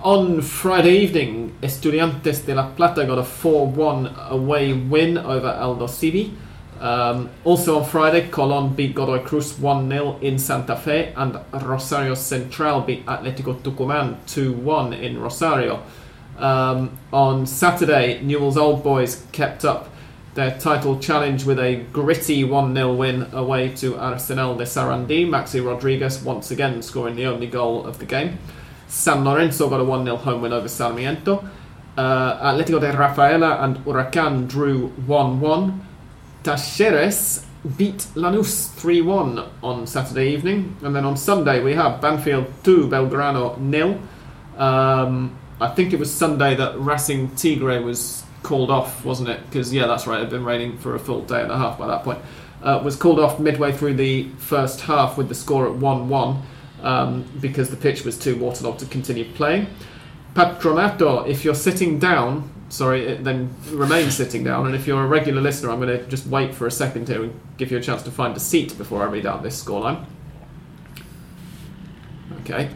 S1: On Friday evening, Estudiantes de La Plata got a 4 1 away win over Aldosivi. Um, also on Friday, Colon beat Godoy Cruz 1 0 in Santa Fe, and Rosario Central beat Atletico Tucumán 2 1 in Rosario. Um, on Saturday, Newell's Old Boys kept up their title challenge with a gritty 1 0 win away to Arsenal de Sarandí. Maxi Rodriguez once again scoring the only goal of the game. San Lorenzo got a 1 0 home win over Sarmiento. Uh, Atletico de Rafaela and Huracan drew 1 1. Talleres beat Lanús 3 1 on Saturday evening. And then on Sunday, we have Banfield 2, Belgrano nil. Um, I think it was Sunday that Racing Tigre was called off, wasn't it? Because, yeah, that's right, it had been raining for a full day and a half by that point. Uh, was called off midway through the first half with the score at 1 1 um, because the pitch was too waterlogged to continue playing. Patronato, if you're sitting down, sorry, it- then remain sitting down. And if you're a regular listener, I'm going to just wait for a second here and give you a chance to find a seat before I read out this scoreline. Okay.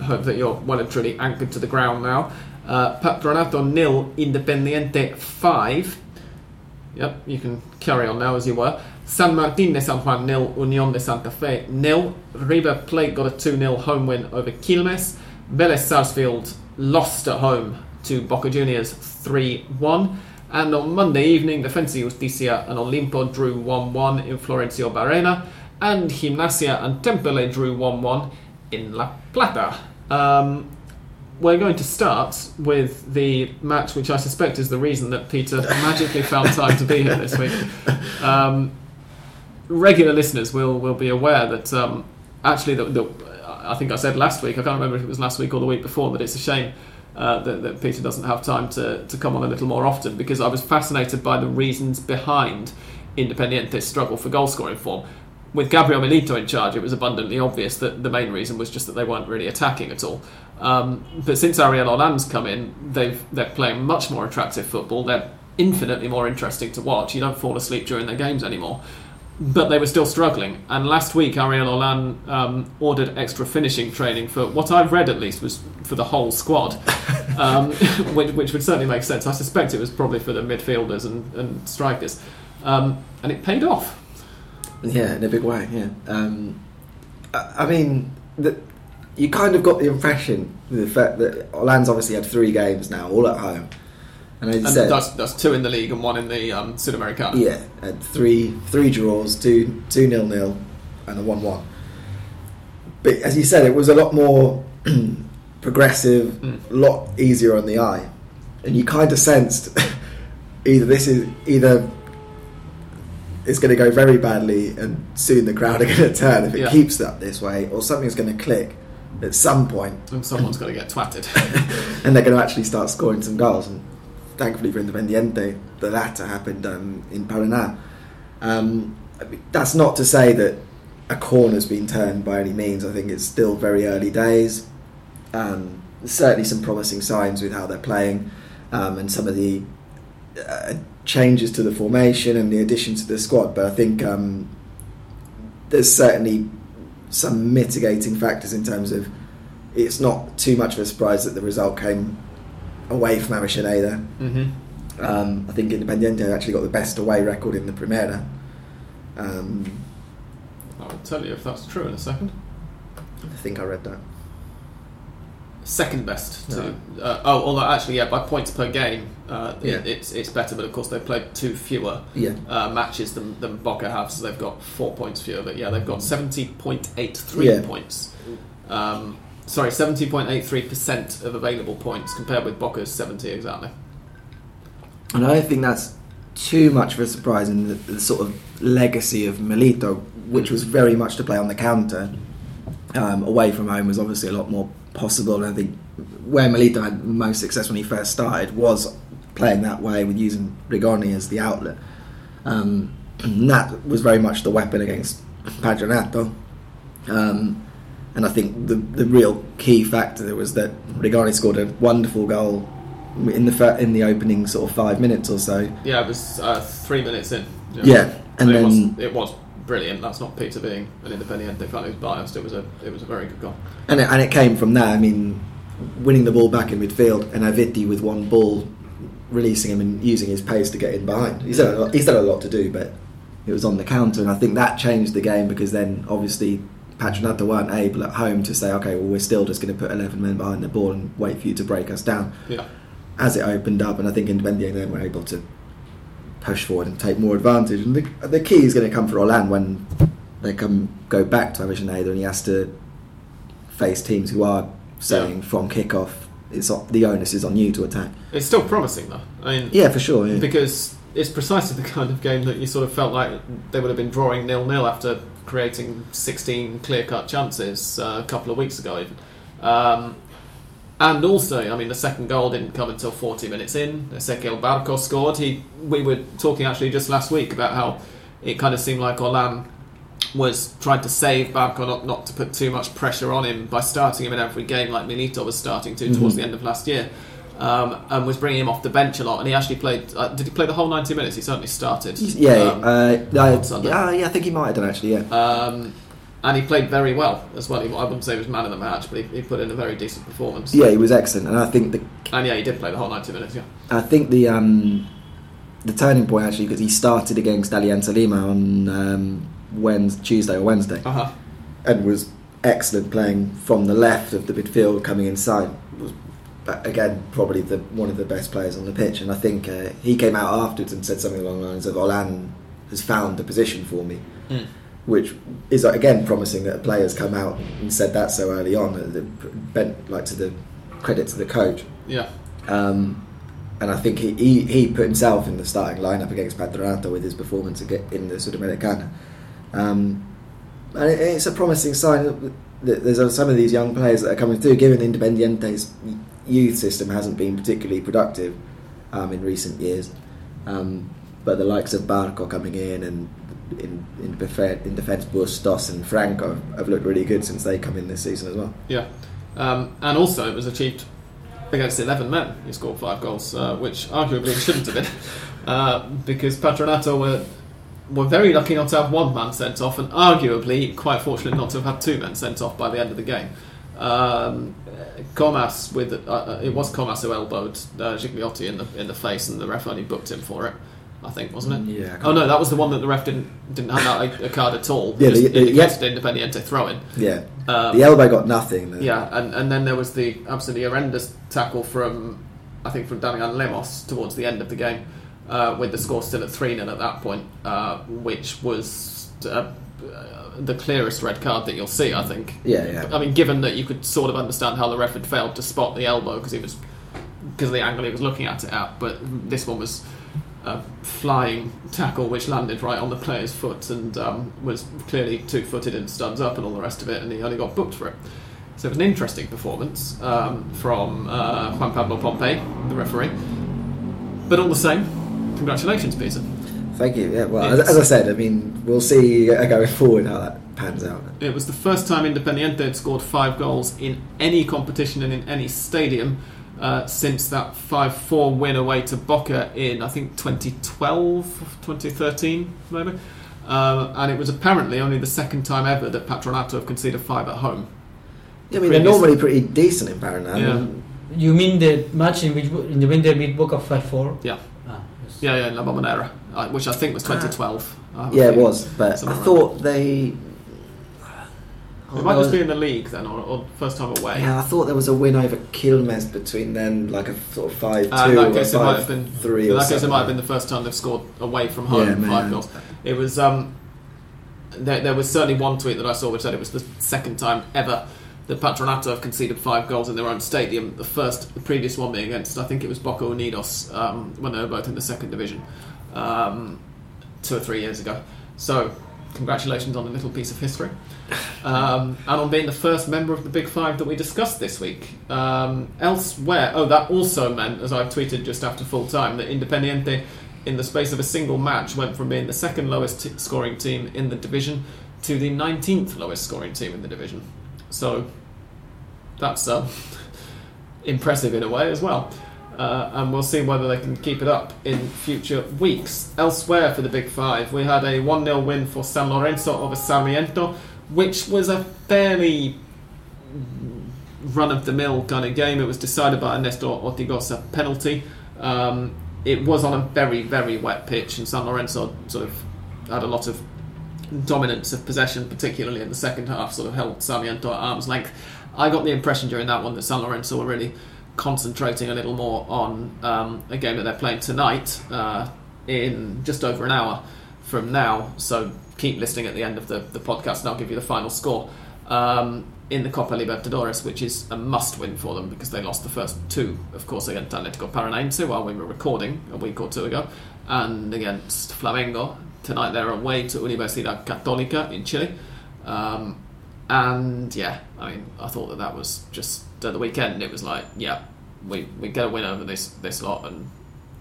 S1: I hope that you're well and truly anchored to the ground now. Uh, Patronato nil, Independiente 5. Yep, you can carry on now as you were. San Martin de San Juan nil, Unión de Santa Fe nil. River Plate got a 2 0 home win over Quilmes. Vélez Sarsfield lost at home to Boca Juniors 3 1. And on Monday evening, Defensa y Justicia and Olimpo drew 1 1 in Florencio Varela. And Gimnasia and Temperley drew 1 1 in La Plata. Um, we're going to start with the match, which I suspect is the reason that Peter [laughs] magically found time to be here this week. Um, regular listeners will, will be aware that um, actually, the, the, I think I said last week, I can't remember if it was last week or the week before, that it's a shame uh, that, that Peter doesn't have time to, to come on a little more often because I was fascinated by the reasons behind Independiente's struggle for goal scoring form. With Gabriel Milito in charge, it was abundantly obvious that the main reason was just that they weren't really attacking at all. Um, but since Ariel Holan's come in, they've they're playing much more attractive football. They're infinitely more interesting to watch. You don't fall asleep during their games anymore. But they were still struggling. And last week, Ariel Holan um, ordered extra finishing training for what I've read at least was for the whole squad, [laughs] um, [laughs] which, which would certainly make sense. I suspect it was probably for the midfielders and, and strikers. Um, and it paid off.
S2: Yeah, in a big way. Yeah. Um, I, I mean, the, you kind of got the impression the fact that Holan's obviously had three games now, all at home, and as you
S1: And
S2: said,
S1: that's, that's two in the league and one in the um, Sudamericana.
S2: yeah, had three three draws, two two nil nil, and a one one. But as you said, it was a lot more [clears throat] progressive,
S1: Mm.
S2: a lot easier on the eye, and you kind of sensed [laughs] either this is either it's going to go very badly, and soon the crowd are [laughs] going to turn if it
S1: Yeah.
S2: keeps up this way, or something's going to click at some point,
S1: And someone's going to get twatted. [laughs]
S2: and they're going to actually start scoring some goals. And thankfully for Independiente, the latter happened um, in Paraná. Um, that's not to say that a corner's been turned by any means. I think it's still very early days. Um, certainly some promising signs with how they're playing, um, and some of the uh, changes to the formation and the additions to the squad. But I think um, there's certainly some mitigating factors in terms of it's not too much of a surprise that the result came away from Avellaneda.
S1: Mm-hmm.
S2: Um, I think Independiente actually got the best away record in the Primera. Um,
S1: I will tell you if that's true in a second.
S2: I think I read that.
S1: Second best. To, uh, oh, although actually, yeah, by points per game, uh, it- it's it's better. But of course, they've played two fewer
S2: Yeah.
S1: uh, matches than, than Boca have, so they've got four points fewer. But yeah, they've got seventy point eight three points. Um, sorry, seventy point eight three percent of available points compared with Boca's seventy exactly.
S2: And I don't think that's too much of a surprise in the, the sort of legacy of Milito, which was very much to play on the counter. Um, away from home was obviously a lot more possible. And I think where Milito had most success when he first started was playing that way with using Rigoni as the outlet. Um, [clears throat] that was very much the weapon against Patronato. Um, and I think the the real key factor there was that Rigoni scored a wonderful goal in the in the opening sort of five minutes or so.
S1: Yeah, it was uh, three minutes in.
S2: Yeah, and
S1: it
S2: then
S1: was it was brilliant. That's not Peter being an Independiente fan who's biased. It was a it was a very good goal.
S2: and it, and it came from that. I mean, winning the ball back in midfield and Aviti with one ball, releasing him and using his pace to get in behind. He's done a lot, he's done a lot to do, but it was on the counter, and I think that changed the game because then obviously. Patronato weren't able at home to say, okay, well, we're still just going to put 11 men behind the ball and wait for you to break us down.
S1: Yeah.
S2: as it opened up, and I think Independiente then were able to push forward and take more advantage. And the, the key is going to come for Holan when they come go back to Avellaneda and he has to face teams who are saying from kickoff, it's the onus is on you to attack.
S1: It's still promising though. I mean,
S2: Yeah, for sure. Yeah.
S1: because it's precisely the kind of game that you sort of felt like they would have been drawing nil nil after creating 16 clear cut chances uh, a couple of weeks ago, even. Um, and also, I mean, the second goal didn't come until 40 minutes in. Ezequiel Barco scored. He, we were talking actually just last week about how it kind of seemed like Holan was trying to save Barco not, not to put too much pressure on him by starting him in every game like Milito was starting to towards
S2: Mhm.
S1: the end of last year. Um, and was bringing him off the bench a lot, and he actually played. Uh, did he play the whole ninety minutes? He certainly started.
S2: yeah,
S1: Um,
S2: uh, yeah, yeah, I think he might have done actually. Yeah,
S1: um, and he played very well as well. He, I wouldn't say he was man of the match, but he, he put in a very decent performance.
S2: yeah, he was excellent, and I think the
S1: and yeah, he did play the whole ninety minutes. Yeah,
S2: I think the um, the turning point actually because he started against Alianza Lima on um, Wednesday, Tuesday or Wednesday.
S1: uh huh.
S2: and was excellent playing from the left of the midfield coming inside. Again probably the one of the best players on the pitch, and I think uh, he came out afterwards and said something along the lines of "Holan has found the position for me,"
S1: Mm.
S2: which is uh, again promising that a player's come out and said that so early on. that Bent like to the credit to the coach.
S1: Yeah,
S2: Um, and I think he, he, he put himself in the starting lineup against Patronato with his performance in the Sudamericana. Um, and it, it's a promising sign there's some of these young players that are coming through, given Independiente's youth system hasn't been particularly productive um, in recent years. Um, but the likes of Barco coming in and in, in, in defence, Bustos and Franco have looked really good since they come in this season as well.
S1: yeah. Um, and also, it was achieved against eleven men. He scored five goals, uh, which arguably [laughs] shouldn't have been, uh, because Patronato were were very lucky not to have one man sent off, and arguably quite fortunate not to have had two men sent off by the end of the game. Um, Comas with uh, it was Comas who elbowed uh, Gigliotti in the in the face, and the ref only booked him for it. I think wasn't it?
S2: Yeah,
S1: Oh no, that was the one that the ref didn't didn't hand out a, card at all.
S2: Yeah,
S1: Just
S2: the- the-
S1: Independiente throw-in.
S2: Yeah,
S1: Um,
S2: the elbow got nothing. the-
S1: yeah, and, and then there was the absolutely horrendous tackle from, I think, from Damian Lemos towards the end of the game, uh, with the score still at 3 0 at that point, uh, which was uh, uh, the clearest red card that you'll see, I think.
S2: Yeah, yeah.
S1: I mean, given that you could sort of understand how the ref had failed to spot the elbow because he was because of the angle he was looking at it at, but this one was a flying tackle which landed right on the player's foot and um, was clearly two-footed and studs up and all the rest of it, and he only got booked for it. So it was an interesting performance um, from uh, Juan Pablo Pompei, the referee. But all the same, congratulations, Peter.
S2: Thank you. Yeah, well, as, as I said, I mean, we'll see uh, going forward how that pans out.
S1: It was the first time Independiente had scored five goals in any competition and in any stadium uh, since that 5 4 win away to Boca in, I think, 2012, 2013, maybe. Um, and it was apparently only the second time ever that Patronato have conceded five at home.
S2: Yeah, I mean, they're normally pretty decent in Paraná.
S1: Yeah.
S3: You mean the match in which in the winter beat Boca five four?
S1: Yeah.
S3: Ah.
S1: Yeah, yeah, La Bombonera, uh, which I think was 2012. I have a
S2: yeah, it was. But I
S1: Something like
S2: thought they.
S1: It might just be in the league then, or, or first time away.
S2: Yeah, I thought there was a win over Quilmes between them, like a sort of five
S1: Uh,
S2: two
S1: in that case, it might
S2: five
S1: have been.
S2: three.
S1: in that case, it might have been the first time they've scored away from home
S2: Yeah,
S1: five
S2: man.
S1: goals. It was. Um, there, there was certainly one tweet that I saw which said it was the second time ever that Patronato have conceded five goals in their own stadium. The first, the previous one being against, I think it was Boca Unidos um, when they were both in the second division um, two or three years ago. So, congratulations on a little piece of history. [laughs] Um, and on being the first member of the Big Five that we discussed this week. Um, elsewhere, oh, that also meant, as I've tweeted just after full time, that Independiente, in the space of a single match, went from being the second lowest t- scoring team in the division to the 19th lowest scoring team in the division. So that's uh, [laughs] impressive in a way as well. Uh, and we'll see whether they can keep it up in future weeks. Elsewhere for the Big Five, we had a 1 0 win for San Lorenzo over Sarmiento, which was a fairly run of the mill kind of game. It was decided by a Nestor Ortigoza penalty. Um, it was on a very, very wet pitch, and San Lorenzo sort of had a lot of dominance of possession, particularly in the second half, sort of held Sarmiento at arm's length. I got the impression during that one that San Lorenzo were really concentrating a little more on um, a game that they're playing tonight uh, in just over an hour from now. So keep listening at the end of the, the podcast and I'll give you the final score. Um, in the Copa Libertadores, which is a must win for them because they lost the first two, of course, against Atletico Paranaense while we were recording a week or two ago, and against Flamengo. Tonight they're away to Universidad Católica in Chile. Um, and yeah, I mean, I thought that that was just at the weekend. It was like, yeah, we, we get a win over this this lot and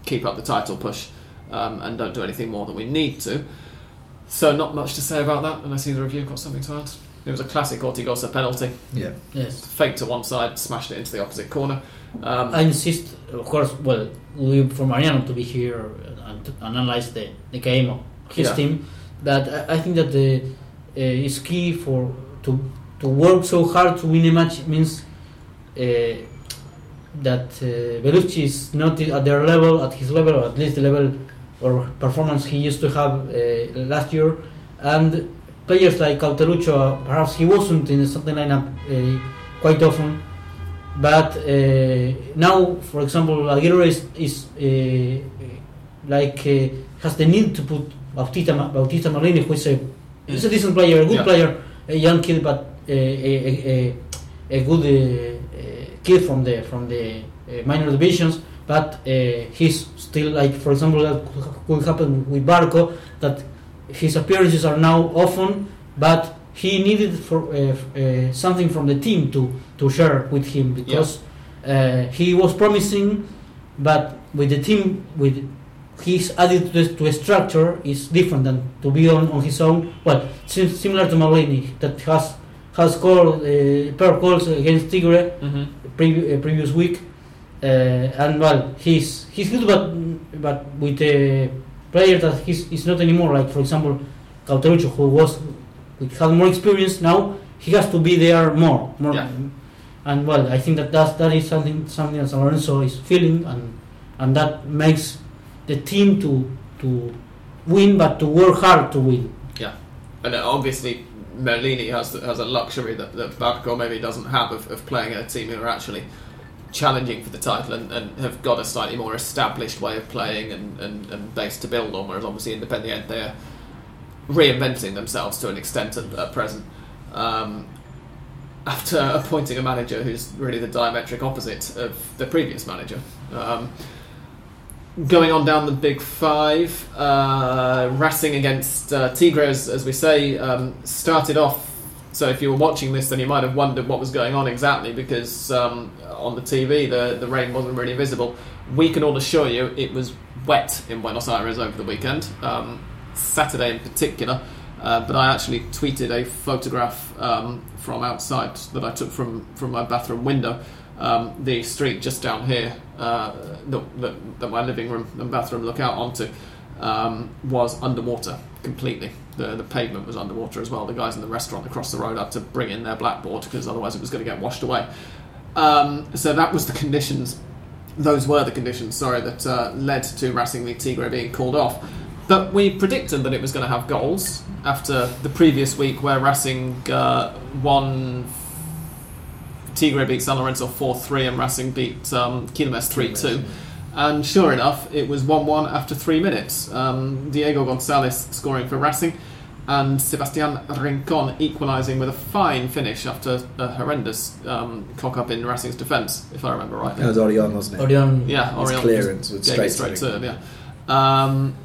S1: keep up the title push, um, and don't do anything more than we need to. So not much to say about that, unless either of you got something to add. It was a classic Ortigoza penalty,
S2: Yeah.
S3: Yes.
S1: faked to one side, smashed it into the opposite corner. Um,
S3: I insist, of course, well, we for Mariano to be here and to analyze the, the game of his
S1: Yeah.
S3: team. That I, think that the uh, is key for to to work so hard to win a match means uh, that uh, Belluschi is not at their level, at his level, or at least the level or performance he used to have uh, last year, and players like Cauteruccio, perhaps he wasn't in the starting lineup uh, quite often. But uh, now, for example, Aguirre is, is uh, like uh, has the need to put Bautista Bautista Merlini, who is a he's a decent player, a good
S1: Yeah.
S3: player, a young kid, but a, a, a, a good uh, kid from the from the uh, minor divisions. But uh, he's still like, for example, that could happen with Barco, that his appearances are now often, but he needed for uh, uh, something from the team to to share with him because uh, he was promising, but with the team with his added to, structure is different than to be on, on his own. Well, sim- similar to Merlini that has has scored uh, pair goals against Tigre
S1: mhm.
S3: previ- uh, previous week, uh, and well, he's he's good, but but with a player that he's, he's not anymore. Like for example, Cauteruccio, who was who had more experience now, he has to be there more, more.
S1: Yeah.
S3: And well, I think that that's, that is something something that San Lorenzo is feeling, and and that makes the team to to win, but to work hard to win.
S1: Yeah, and obviously, Merlini has has a luxury that, that Barco maybe doesn't have of, of playing a team who are actually challenging for the title and, and have got a slightly more established way of playing and, and, and base to build on, whereas obviously Independiente they are reinventing themselves to an extent at, at present. Um, after appointing a manager who's really the diametric opposite of the previous manager. Um, going on down the big five, uh, Racing against uh, Tigres, as we say, um, started off. So if you were watching this, then you might have wondered what was going on exactly, because um, on the TV the the rain wasn't really visible. We can all assure you it was wet in Buenos Aires over the weekend, um, Saturday in particular. Uh, but I actually tweeted a photograph um, from outside that I took from, from my bathroom window. Um, the street just down here uh, that, that, my living room and bathroom look out onto. um, was underwater completely. The, the pavement was underwater as well. The guys in the restaurant across the road had to bring in their blackboard because otherwise it was going to get washed away. Um, so that was the conditions. Those were the conditions, sorry, that uh, led to Racing League Tigre being called off. But we predicted that it was going to have goals after the previous week where Racing uh, won. Tigre beat San Lorenzo 4 3 and Racing beat um, Quilmes 3 2. And sure enough, it was 1 1 after three minutes. Um, Diego Gonzalez scoring for Racing and Sebastian Rincon equalising with a fine finish after a horrendous um, cock up in Racing's defence, if I remember right.
S2: That was Orion, wasn't it?
S3: Orion.
S1: Yeah,
S2: His
S1: Orion
S2: clearance
S1: just
S2: was straight
S1: straight
S2: to
S1: serve. Yeah. Um,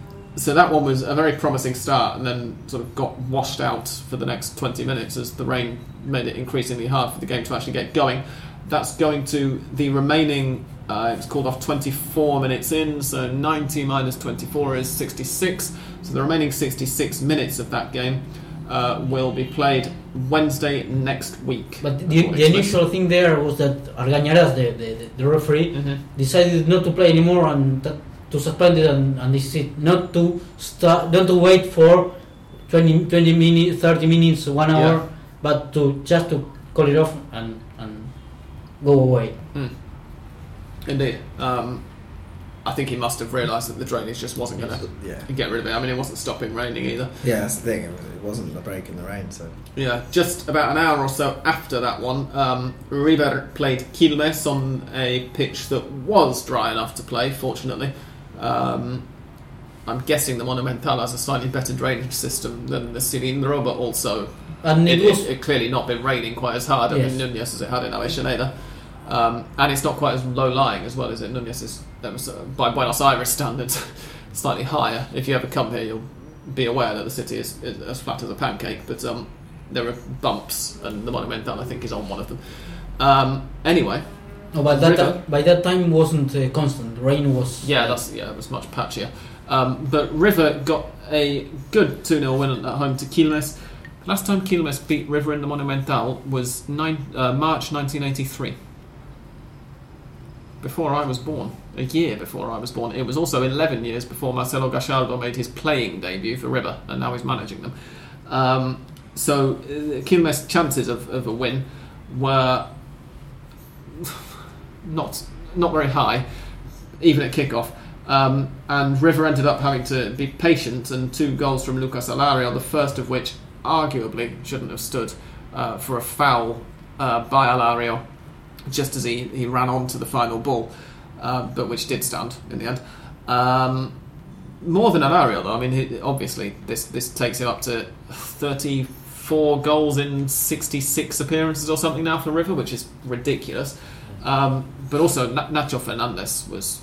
S1: so that one was a very promising start, and then sort of got washed out for the next 20 minutes as the rain made it increasingly hard for the game to actually get going. That's going to the remaining. Uh, it was called off 24 minutes in, so 90 minus 24 is 66. So the remaining 66 minutes of that game uh, will be played Wednesday next week.
S3: But the, the initial thing there was that Argañaras, the, the, the referee,
S1: Mhm.
S3: decided not to play anymore and that, to suspend it and, and they said not to start, not to wait for 20, 20 minutes, 30 minutes, one hour,
S1: Yeah.
S3: but to just to call it off and, and go away.
S1: Indeed. Um, I think he must have realised that the drainage just wasn't going to
S2: Yeah.
S1: get rid of it. I mean, it wasn't stopping raining either.
S2: Yeah, that's the thing. It, was, it wasn't a break in the rain, so
S1: Yeah, just about an hour or so after that one, um, River played Quilmes on a pitch that was dry enough to play, fortunately. Um, I'm guessing the Monumental has a slightly better drainage system than the Cilindro, but also
S3: And
S1: it,
S3: it, was
S1: it, it clearly not been raining quite as hard
S3: Yes.
S1: in Nunez as it had in Avellaneda. Um, and it's not quite as low lying as well as it. Nunez is, that was, uh, by Buenos Aires standards, [laughs] slightly higher. If you ever come here, you'll be aware that the city is, is as flat as a pancake, but um, there are bumps, and the Monumental, I think, is on one of them. Um, anyway,
S3: no, but that
S1: River.
S3: by that time wasn't uh, constant. Rain was
S1: yeah, that's yeah, it was much patchier. Um, but River got a good 2 0 win at home to Quilmes. Last time Quilmes beat River in the Monumental was nine, uh, March 1983. Before I was born, a year before I was born. It was also 11 years before Marcelo Gallardo made his playing debut for River, and now he's managing them. Um, so uh, Quilmes' chances of, of a win were not not very high, even at kickoff. Um, and River ended up having to be patient, and two goals from Lucas Alario, the first of which arguably shouldn't have stood uh, for a foul uh, by Alario just as he, he ran on to the final ball, uh, but which did stand in the end. Um, more than Alario, though. I mean, he, obviously, this, this takes him up to 34 goals in 66 appearances or something now for River, which is ridiculous. Um, but also, Na- Nacho Fernandez was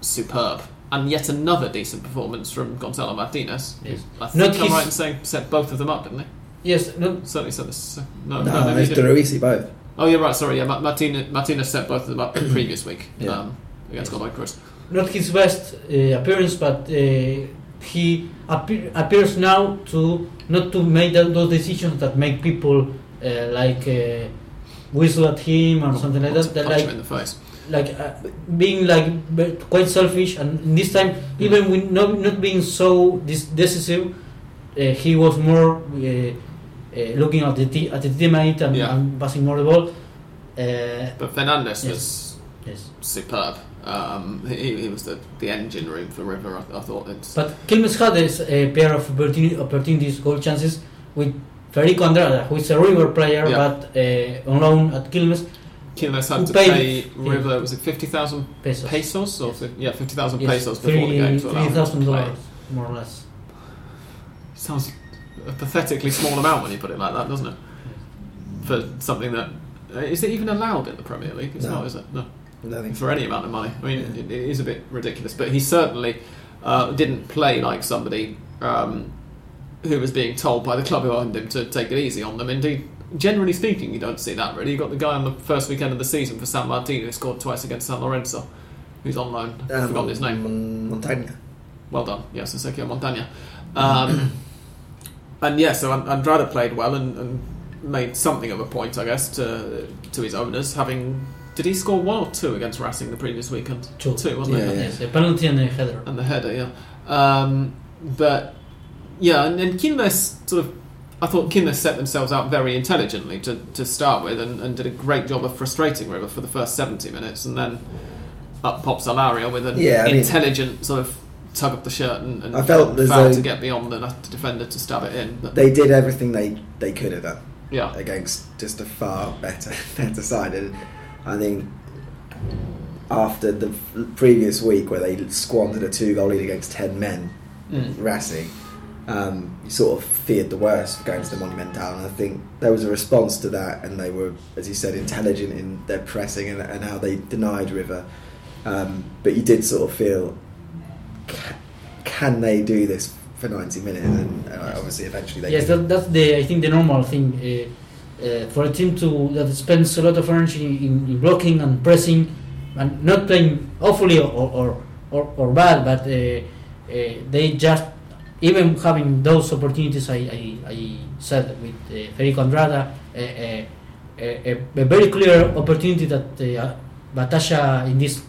S1: superb. And yet another decent performance from Gonzalo Martinez.
S3: Yes.
S1: I think
S3: Not
S1: I'm right in saying set both of them up, didn't he?
S3: yes. No,
S1: Certainly set this. No,
S2: no,
S1: no, maybe he
S2: it's
S1: didn't.
S2: Both.
S1: Oh, you're right. Sorry, yeah. Martinez, Martinez set both of them up the [clears throat] previous week
S2: Yeah.
S1: um, against Godoy Cruz.
S3: not his best uh, appearance, but uh, he appe- appears now to not to make tho- those decisions that make people uh, like uh, whistle at him or something like that. that
S1: punch
S3: like
S1: him in the face.
S3: like uh, being like quite selfish, and this time even with not not being so dis- decisive, uh, he was more uh, uh, looking at the t- at the teammate and,
S1: Yeah.
S3: and passing more the ball. Uh,
S1: But Fernandez
S3: Yes.
S1: was
S3: yes.
S1: superb. Um, he, he was the, the engine room for River. I, I thought it's
S3: But Quilmes had this, a pair of opportunities, goal chances with Federico Andrada, who is a River player,
S1: Yeah.
S3: but uh, on loan at Quilmes
S1: Quilmes had to
S3: paid-
S1: pay
S3: yeah.
S1: River. Was it fifty thousand
S3: pesos.
S1: pesos or
S3: Yes.
S1: yeah, fifty thousand
S3: Yes,
S1: pesos before the game to allow
S3: three
S1: him
S3: thousand
S1: to play.
S3: dollars, more or less.
S1: Sounds a pathetically small amount when you put it like that, doesn't it? For something that uh, is it even allowed in the Premier League? It's
S2: No.
S1: not, is it? No.
S2: I think
S1: for any amount of money. I mean,
S2: Yeah.
S1: it, it is a bit ridiculous, but he certainly uh, didn't play like somebody um, who was being told by the club who owned him to take it easy on them. Indeed, generally speaking, you don't see that really. You got the guy on the first weekend of the season for San Martino who scored twice against San Lorenzo, who's on loan. I've
S2: Um,
S1: forgotten his name.
S2: Montagna.
S1: Well done, yes, Sergio Montagna. Um, [clears throat] and yeah, so An- Andrada played well and, and made something of a point, I guess, to to his owners. Having did he score one or two against Racing the previous weekend?
S3: Two.
S1: two, wasn't
S2: Yeah,
S1: it?
S2: yeah.
S3: Yes, a penalty and a header.
S1: and the header, yeah. Um, but yeah, and, and Quilmes sort of, I thought Quilmes set themselves out very intelligently to, to start with, and, and did a great job of frustrating River for the first seventy minutes, and then up pops Alario with an
S2: Yeah, I mean-
S1: intelligent sort of tug of the shirt and, and
S2: I felt
S1: foul
S2: though-
S1: to get beyond the, defender to stab it in. But
S2: They did everything they, they could have done
S1: yeah,
S2: against just a far better [laughs] better side. And I think after the previous week where they squandered a two goal lead against ten men,
S1: Mm.
S2: Racing, um, you sort of feared the worst for going to the Monumental, and I think there was a response to that, and they were, as you said, intelligent in their pressing and, and how they denied River. Um, but you did sort of feel, ca- can they do this for ninety minutes? And uh, obviously, eventually they.
S3: Yes, that, that's the I think the normal thing uh, uh, for a team to that spends a lot of energy in, in blocking and pressing and not playing awfully or or, or, or bad, but uh, uh, they just even having those opportunities. I, I, I said with uh, Federico Andrada, uh, uh, a, a, a very clear opportunity that uh, Batalla in this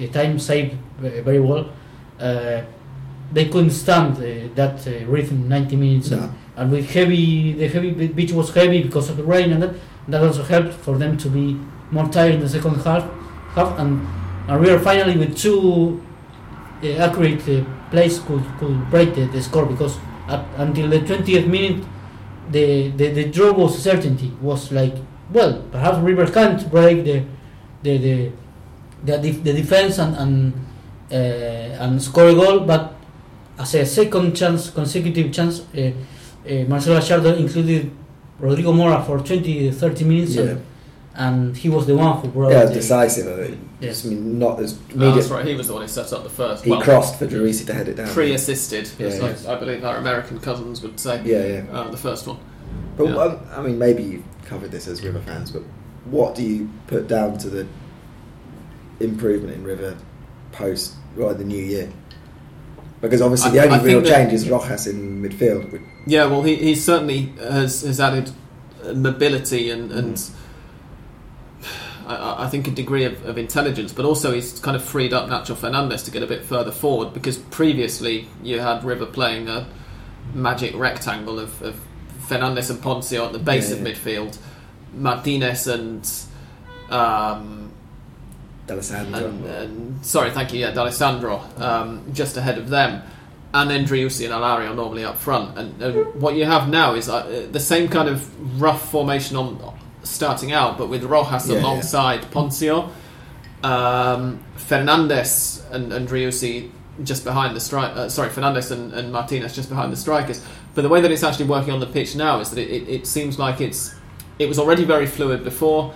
S3: uh, time saved uh, very well. Uh, they couldn't stand uh, that uh, rhythm 90 minutes and, and with heavy the heavy pitch was heavy because of the rain and that that also helped for them to be more tired in the second half half and, and we are finally with two uh, accurate plays could, could break the, the score because until the 20th minute the, the, the draw was certainty was like well perhaps River can't break the the the, the, the defense and and, uh, and score a goal but as a second chance, consecutive chance, uh, uh, Marcelo Gallardo included Rodrigo Mora for 20, 30 minutes,
S2: Yeah.
S3: and, and he was the one who brought
S2: Yeah, it was
S3: the-
S2: decisive. I think.
S3: Yes.
S2: I mean, not as
S1: Oh,
S2: immediate.
S1: that's right. He was the one who set up the first.
S2: He
S1: well,
S2: crossed for Driussi to head it down.
S1: pre-assisted,
S2: Yeah,
S1: as
S2: yeah.
S1: I, I believe our American cousins would say.
S2: Yeah, yeah.
S1: Uh, the first one.
S2: But
S1: Yeah.
S2: um, I mean, maybe you've covered this as River fans, but what do you put down to the improvement in River post well, the new year? Because obviously the
S1: I-
S2: only
S1: I
S2: real change is Rojas in midfield.
S1: Yeah, well, he, he certainly has, has added uh, mobility and, and I, I think a degree of, of intelligence, but also he's kind of freed up Nacho Fernandez to get a bit further forward because previously you had River playing a magic rectangle of, of Fernandez and Ponzio at the base
S2: Yeah,
S1: of midfield, Martinez and. Um,
S2: D'Alessandro.
S1: and, and sorry, thank you, yeah, D'Alessandro, um, just ahead of them, and then Driussi and Alario normally up front. And, and what you have now is uh, the same kind of rough formation on starting out, but with Rojas
S2: Yeah, yeah.
S1: alongside Ponzio, um, Fernandez and, and Driussi just behind the strike. Uh, sorry, Fernandez and, and Martinez just behind the strikers. But the way that it's actually working on the pitch now is that it, it, it seems like it's it was already very fluid before,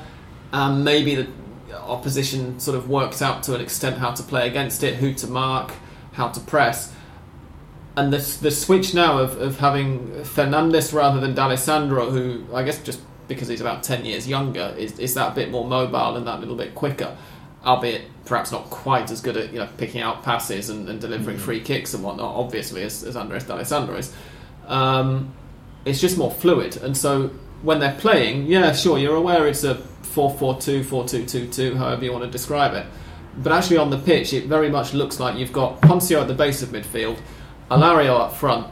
S1: and maybe the opposition sort of worked out to an extent how to play against it, who to mark, how to press. And the, the switch now of, of having Fernandez rather than D'Alessandro, who I guess just because he's about 10 years younger, is, is that a bit more mobile and that little bit quicker, albeit perhaps not quite as good at you know picking out passes and, and delivering free kicks and whatnot, obviously, as, as Andres D'Alessandro is. Um, it's just more fluid. And so when they're playing, yeah, sure, you're aware it's a 4 4 2, 4 2 2 2, however you want to describe it. But actually, on the pitch, it very much looks like you've got Ponzio at the base of midfield, Alario up front,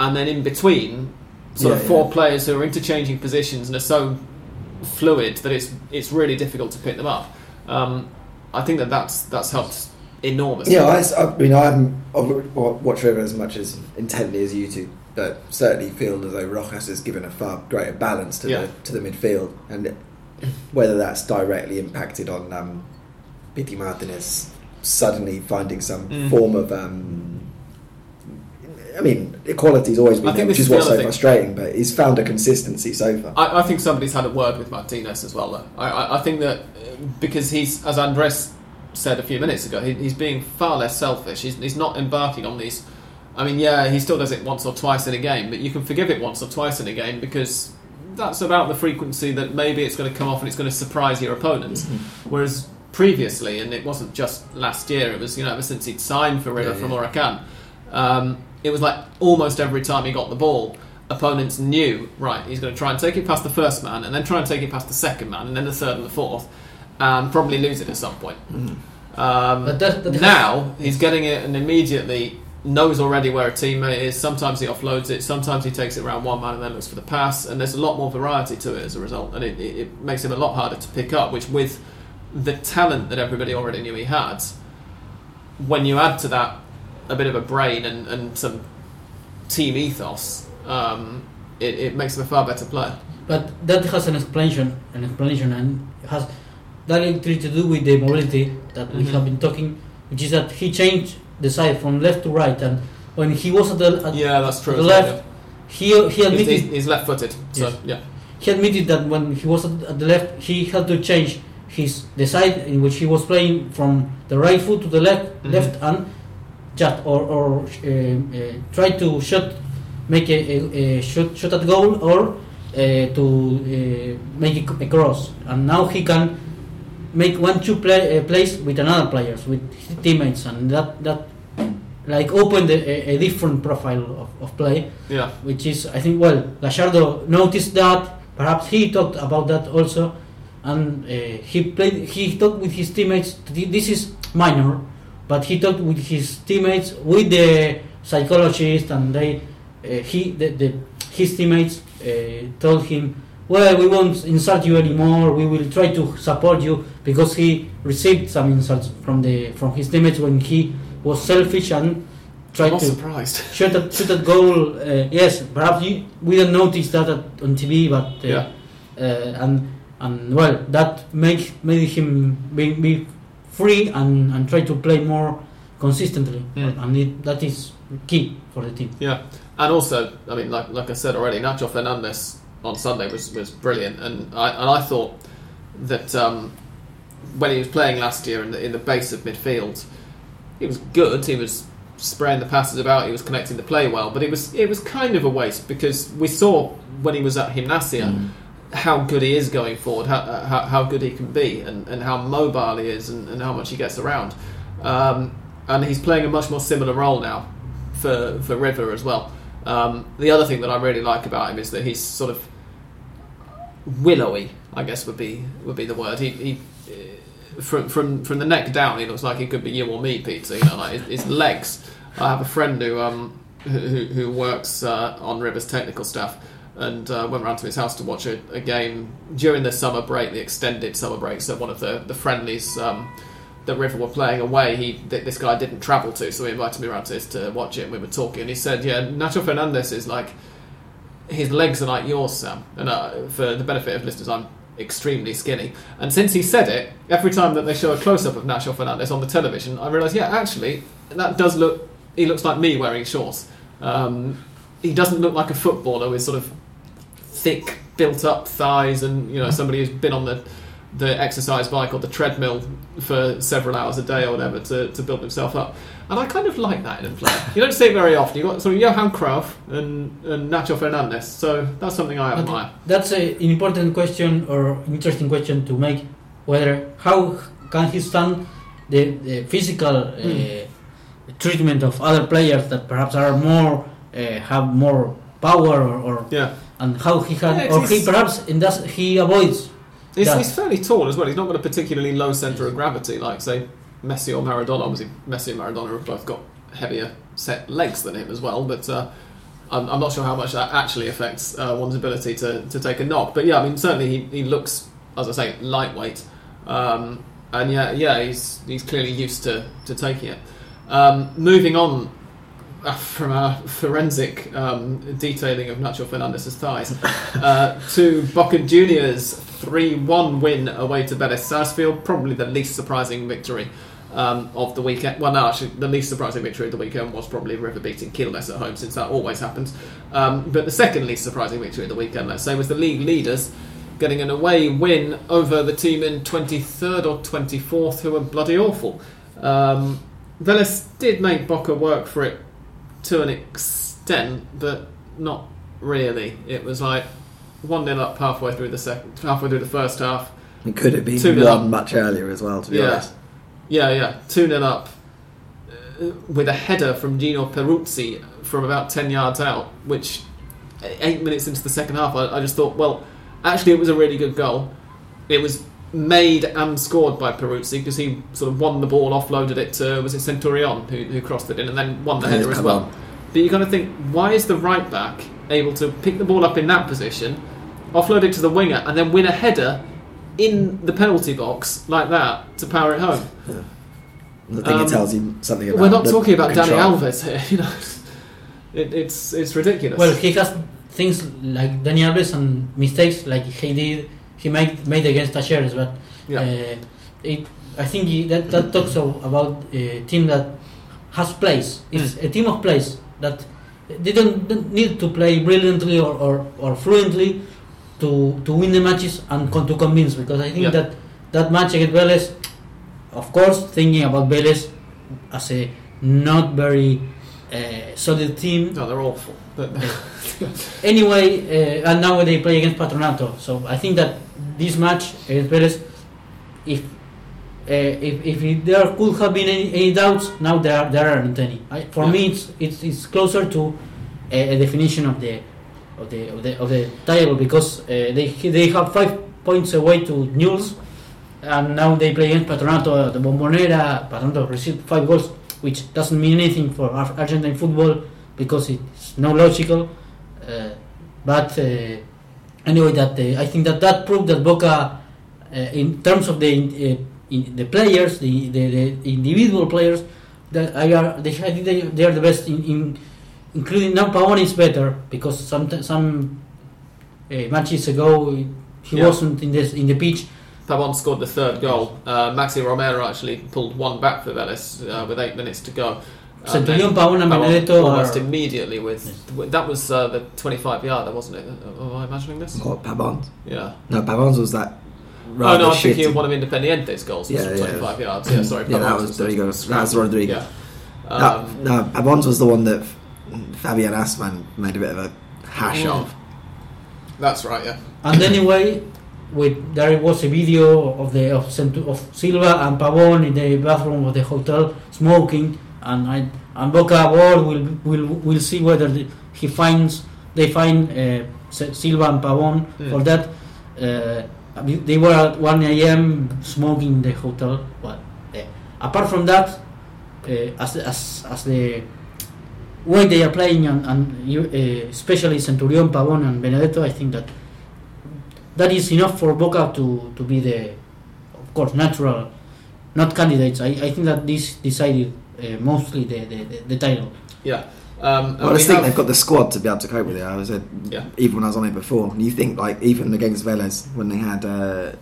S1: and then in between, sort of four
S2: yeah.
S1: players who are interchanging positions and are so fluid that it's it's really difficult to pick them up. Um, I think that that's that's helped enormously.
S2: Yeah, I mean, I haven't watched River as much as intently as you do, but certainly feel as though Rojas has given a far greater balance to
S1: Yeah.
S2: the to the midfield, and whether that's directly impacted on um, Pity Martinez suddenly finding some
S1: Mm.
S2: form of. Um, I mean, equality's always been there, which is what's so
S1: thing.
S2: frustrating. But he's found a consistency so far.
S1: I, I think somebody's had a word with Martinez as well. Though I, I, I think that uh, because he's, as Andres said a few minutes ago, he, he's being far less selfish. He's, he's not embarking on these. I mean, yeah, he still does it once or twice in a game, but you can forgive it once or twice in a game because that's about the frequency that maybe it's going to come off and it's going to surprise your opponents. Whereas previously, and it wasn't just last year, it was you know ever since he'd signed for River
S2: Yeah,
S1: from
S2: yeah.
S1: Huracan, um, it was like almost every time he got the ball, opponents knew right he's going to try and take it past the first man, and then try and take it past the second man, and then the third and the fourth, and probably lose it at some point. Um,
S3: But that- that has-
S1: now he's getting it, and immediately knows already where a teammate is. Sometimes he offloads it. Sometimes he takes it around one man and then looks for the pass. And there's a lot more variety to it as a result, and it, it, it makes him a lot harder to pick up. Which with the talent that everybody already knew he had, when you add to that a bit of a brain and, and some team ethos, um, it, it makes him a far better player.
S3: But that has an explanation, an explanation, and has directly to do with the mobility that we
S1: Mhm.
S3: have been talking, which is that he changed the side from left to right, and when he was at the, at
S1: Yeah, that's true.
S3: the left, he he admitted
S1: he's, he's left-footed, so
S3: Yes.
S1: yeah.
S3: he admitted that when he was at, at the left, he had to change his the side in which he was playing from the right foot to the left,
S1: Mhm.
S3: left and just or or uh, uh, try to shoot, make a, a, shot shot at goal or uh, to uh, make a cross. And now he can make one two play, uh, plays with another players with his teammates, and that that like opened a, a- a different profile of, of play.
S1: Yeah,
S3: which is I think well Gallardo noticed that. Perhaps he talked about that also. And uh, he played he talked with his teammates. This is minor but he talked with his teammates with the psychologist and they uh, he the, the his teammates uh, told him well we won't insult you anymore we will try to support you because he received some insults from the from his teammates when he was selfish and tried to
S1: surprised. [laughs]
S3: shoot at, shoot at goal. Uh, yes, perhaps you, we didn't notice that at, on TV, but uh,
S1: Yeah.
S3: uh, and and well, that make made him be, be free and, and try to play more consistently,
S1: Mm.
S3: and it, that is key for the team.
S1: Yeah, and also, I mean, like like I said already, Nacho Fernandez on Sunday was, was brilliant, and I and I thought that um, when he was playing last year in the in the base of midfield, he was good. He was spraying the passes about. He was connecting the play well, but it was it was kind of a waste because we saw when he was at Gimnasia how good he is going forward, how, how, how good he can be, and, and how mobile he is, and, and how much he gets around. Um, and he's playing a much more similar role now for for River as well. Um, the other thing that I really like about him is that he's sort of willowy. I guess would be would be the word. He, he uh, from from from the neck down, he looks like he could be you or me, Peter. You know, like his, his legs. I have a friend who um who, who works uh, on River's technical staff, and uh, went round to his house to watch a, a game during the summer break, the extended summer break. So one of the the friendlies. Um, that River were playing away, he th- this guy didn't travel to, so he invited me around to his to watch it. and We were talking, and he said, "Yeah, Nacho Fernandez is like his legs are like yours, Sam." And uh, for the benefit of listeners, I'm extremely skinny. And since he said it, every time that they show a close up of Nacho Fernandez on the television, I realise, yeah, actually, that does look. He looks like me wearing shorts. Um, he doesn't look like a footballer with sort of thick, built-up thighs, and you know somebody who's been on the the exercise bike or the treadmill for several hours a day or whatever to, to build himself up. And I kind of like that in a player. You don't see it very often. You've got sort of Johan Cruyff and, and Nacho Fernandez, so that's something I admire.
S3: that's a, an important question or interesting question to make. Whether how can he stand the, the physical uh,
S1: Hmm.
S3: treatment of other players that perhaps are more uh, have more power or, or
S1: Yeah.
S3: And how he can
S1: Yeah,
S3: or he perhaps in that he avoids
S1: He's,
S3: Yeah.
S1: he's fairly tall as well. He's not got a particularly low centre of gravity like, say, Messi or Maradona. Obviously, Messi and Maradona have both got heavier set legs than him as well, but uh, I'm, I'm not sure how much that actually affects uh, one's ability to, to take a knock. But yeah, I mean, certainly he, he looks, as I say, lightweight. Um, and yeah, yeah, he's, he's clearly used to, to taking it. Um, moving on from our forensic um, detailing of Nacho Fernandez's thighs uh, to Boca Juniors' 3 1 win away to Vélez Sarsfield. Probably the least surprising victory um, of the weekend. Well, no, actually, the least surprising victory of the weekend was probably River beating Quilmes at home, since that always happens. Um, but the second least surprising victory of the weekend, let's say, was the league leaders getting an away win over the team in 23rd or 24th, who were bloody awful. Um, did make Boca work for it to an extent, but not really. It was like one 0 up halfway through the second, halfway through the first half.
S2: It could have been
S1: Two nil up.
S2: much earlier as well, to be
S1: Yeah.
S2: honest.
S1: Yeah, yeah, two 0 up uh, with a header from Gino Peruzzi from about ten yards out, which eight minutes into the second half, I, I just thought, well, actually, it was a really good goal. It was made and scored by Peruzzi because he sort of won the ball, offloaded it to was it Centurion who, who crossed it in, and then won the
S2: Yeah,
S1: header as
S2: Pavon.
S1: well. But you kind of think, why is the right back able to pick the ball up in that position, offload it to the winger, and then win a header in the penalty box like that to power it home?
S2: I think
S1: Um,
S2: it tells you something about.
S1: We're not
S2: the
S1: talking about
S2: Dani.
S1: Alves here, [laughs] you know. It, it's it's ridiculous.
S3: Well, he has things like Dani Alves and mistakes like he did, he made made against Talleres, but
S1: yeah.
S3: uh, it, I think he, that that talks about a team that has plays. It's
S1: Mm.
S3: a team of plays that they don't, don't need to play brilliantly or, or, or fluently to to win the matches and con- to convince. Because I think
S1: Yeah.
S3: that that match against Vélez, of course, thinking about Vélez as a not very uh, the team.
S1: no, they're awful. [laughs]
S3: Anyway, uh, and now they play against Patronato. So I think that this match against Vélez, if uh, if, if there could have been any, any doubts, now there are, there aren't any. I, for me, it's, it's it's closer to a, a definition of the of the of the, of the title because uh, they they have five points away to Newell's, and now they play against Patronato, the Bombonera. Patronato received five goals, which doesn't mean anything for Argentine football because it's no logical. Uh, but uh, anyway, that uh, I think that that proved that Boca, uh, in terms of the uh, in the players, the, the, the individual players, that I are they, I think they, they are the best in, in including now Pavone is better because some some uh, matches ago he
S1: Yeah.
S3: wasn't in this in the pitch.
S1: Pavon scored the third goal. Uh, Maxi Romero actually pulled one back for Vélez uh, with eight minutes to go. And
S3: Centurion,
S1: then
S3: Pavon, and
S1: Pavon
S3: Benedetto
S1: almost
S3: are
S1: immediately with that was uh, the 25 yarder, wasn't it? Uh, Am I imagining this?
S2: What Pavons?
S1: Yeah.
S2: No, Pavons was that.
S1: Oh no, I'm thinking
S2: shitty-
S1: of one of Independiente's goals.
S2: Yeah,
S1: from
S2: yeah.
S1: 25 yards. Yeah, sorry.
S2: Yeah, that
S1: Pavon's
S2: was Rodrigo. That's Rodrigo.
S1: Yeah.
S2: No,
S1: Um,
S2: no, Pavons was the one that Fabian Assmann made a bit of a hash
S1: Mm.
S2: of.
S1: that's right. Yeah.
S3: And anyway, with there was a video of the of, Centu- of Silva and Pavon in the bathroom of the hotel smoking, and I and Boca will will will see whether the, he finds they find uh, Silva and Pavon
S1: Hmm.
S3: for that. Uh, they were at 1 a.m. smoking in the hotel. But uh, apart from that, uh, as as as the way they are playing and, and uh, especially Centurion, Pavon, and Benedetto, I think that that is enough for Boca to, to be the, of course, natural, not candidates. I, I think that this decided uh, mostly the, the, the, the title.
S1: Yeah. Um,
S2: Well, I
S1: we
S2: just think
S1: have-
S2: they've got the squad to be able to cope with it. I was said,
S1: Yeah.
S2: even when I was on it before, and you think like even against Vélez when they had uh,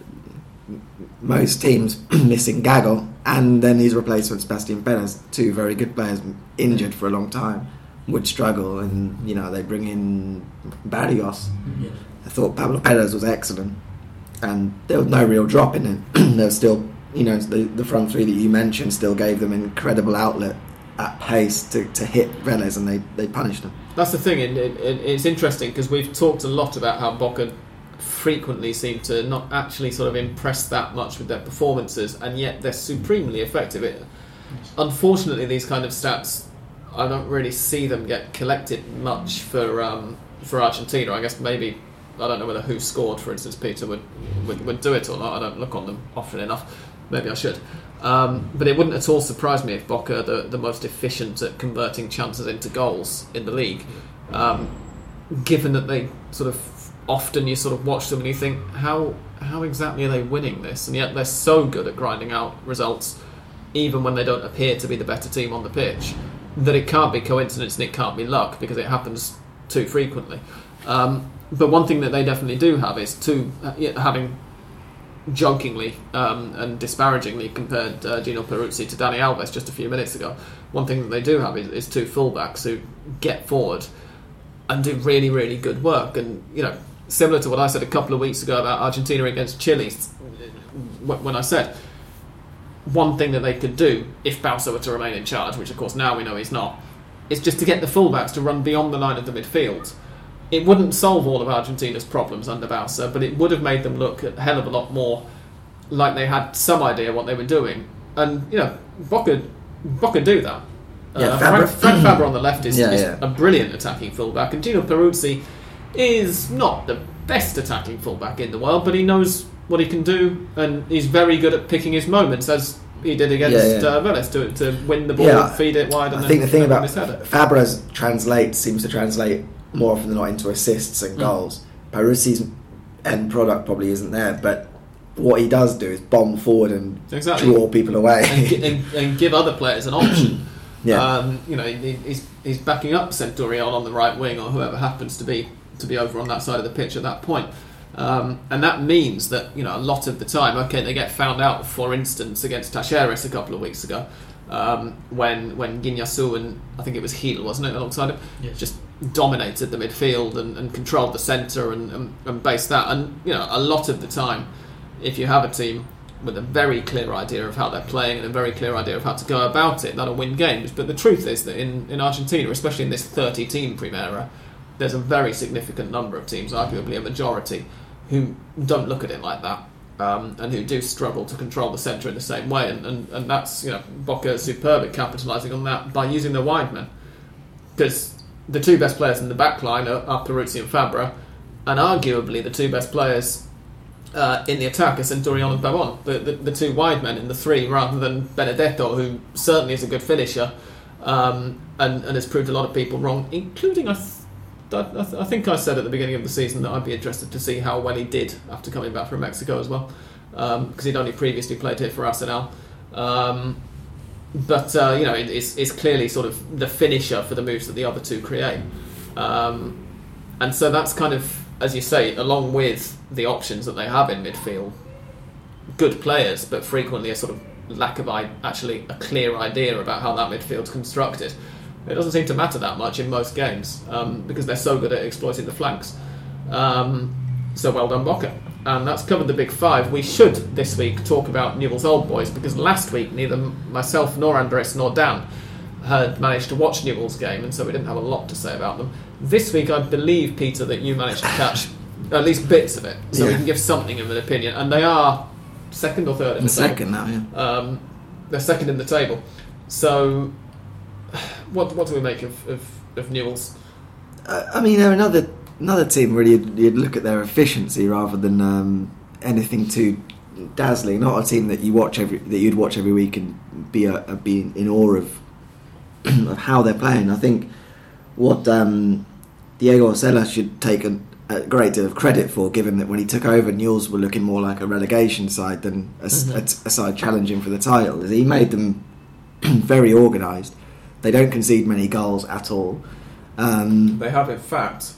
S2: most teams [clears throat] missing Gago and then his replacement Sebastian Perez, two very good players injured for a long time, would struggle, and you know they bring in Barrios. I thought Pablo Perez was excellent, and there was no real drop in it. [clears throat] there was still, you know, the, the front three that you mentioned still gave them incredible outlet at pace to, to hit Vélez, and they, they punished them.
S1: That's the thing, and it, it, it's interesting because we've talked a lot about how Boca frequently seem to not actually sort of impress that much with their performances, and yet they're supremely effective. It, unfortunately, these kind of stats, I don't really see them get collected much for um, for Argentina. I guess maybe I don't know whether WhoScored, for instance, Peter would, would would do it or not. I don't look on them often enough. Maybe I should. Um, but it wouldn't at all surprise me if Boca are the, the most efficient at converting chances into goals in the league. Um, given that they sort of often you sort of watch them and you think how how exactly are they winning this and yet they're so good at grinding out results even when they don't appear to be the better team on the pitch that it can't be coincidence and it can't be luck because it happens too frequently um, but one thing that they definitely do have is two uh, having jokingly um, and disparagingly compared uh, Gino Peruzzi to Dani Alves just a few minutes ago one thing that they do have is, is two fullbacks who get forward and do really, really good work. And you know, similar to what I said a couple of weeks ago about Argentina against Chile, when I said one thing that they could do if Bauza were to remain in charge, which of course now we know he's not, is just to get the fullbacks to run beyond the line of the midfield. It wouldn't solve all of Argentina's problems under Bauza, but it would have made them look a hell of a lot more like they had some idea what they were doing. And you know, Boca, Boca do that.
S2: Yeah,
S1: uh,
S2: Fabra-
S1: Frank, Frank Fabra on the left is, [clears throat]
S2: Yeah,
S1: is
S2: yeah.
S1: a brilliant attacking fullback, and Gino Peruzzi is not the best attacking fullback in the world, but he knows what he can do, and he's very good at picking his moments, as he did against
S2: Yeah.
S1: Uh, Vélez, to, to win the ball, feed it wide, and
S2: I think the thing about. Fabregas translates seems to translate more often than not into assists and
S1: Mm.
S2: goals. Peruzzi's end product probably isn't there, but what he does do is bomb forward and
S1: Exactly.
S2: draw people away.
S1: and, and, and give other players an option. [clears throat]
S2: yeah,
S1: Um, you know, he, he's he's backing up Centurion on the right wing or whoever happens to be to be over on that side of the pitch at that point. Um, and that means that you know a lot of the time, okay, they get found out. For instance, against Talleres a couple of weeks ago, um, when when Guiñazú and I think it was Heel, wasn't it, alongside him,
S3: Yes.
S1: just dominated the midfield and, and controlled the centre and, and, and based that. And you know, a lot of the time, if you have a team with a very clear idea of how they're playing and a very clear idea of how to go about it, that'll win games. But the truth is that in, in Argentina, especially in this 30 team Primera, there's a very significant number of teams, arguably a majority, who don't look at it like that. Um, and who do struggle to control the centre in the same way, and, and, and that's you know Boca superb at capitalising on that by using their wide men, because the two best players in the back line are, are Peruzzi and Fabra, and arguably the two best players uh, in the attack are Centurion and Pavon, the, the, the two wide men in the three, rather than Benedetto, who certainly is a good finisher um, and, and has proved a lot of people wrong, including I, th- I, th- I think I said at the beginning of the season that I'd be interested to see how well he did after coming back from Mexico as well, because he'd only previously played here for Arsenal. Um, but uh, you know, it, it's, it's clearly sort of the finisher for the moves that the other two create, um, and so that's kind of, as you say, along with the options that they have in midfield, good players, but frequently a sort of lack of I- actually a clear idea about how that midfield's constructed. It doesn't seem to matter that much in most games um, because they're so good at exploiting the flanks. Um, so well done, Boca. And that's covered the big five. We should this week talk about Newell's Old Boys because last week neither myself nor Andres nor Dan had managed to watch Newell's game, and so we didn't have a lot to say about them. This week, I believe, Peter, that you managed to catch at least bits of it, so we can give something of an opinion. And they are second or third in the table.
S2: second now, yeah.
S1: Um, they're second in the table. So, [sighs] what what do we make of, of, of Newell's?
S2: I mean, they're another another team. Really, you'd, you'd look at their efficiency rather than um, anything too dazzling. Not a team that you watch every that you'd watch every week and be a, a, be in awe of [clears throat] of how they're playing. I think what um, Diego Osella should take a, a great deal of credit for, given that when he took over, Newell's were looking more like a relegation side than a, s-
S1: Mhm.
S2: a t- a side challenging for the title. Is he made them [clears throat] very organised. They don't concede many goals at all. Um,
S1: They have, in fact,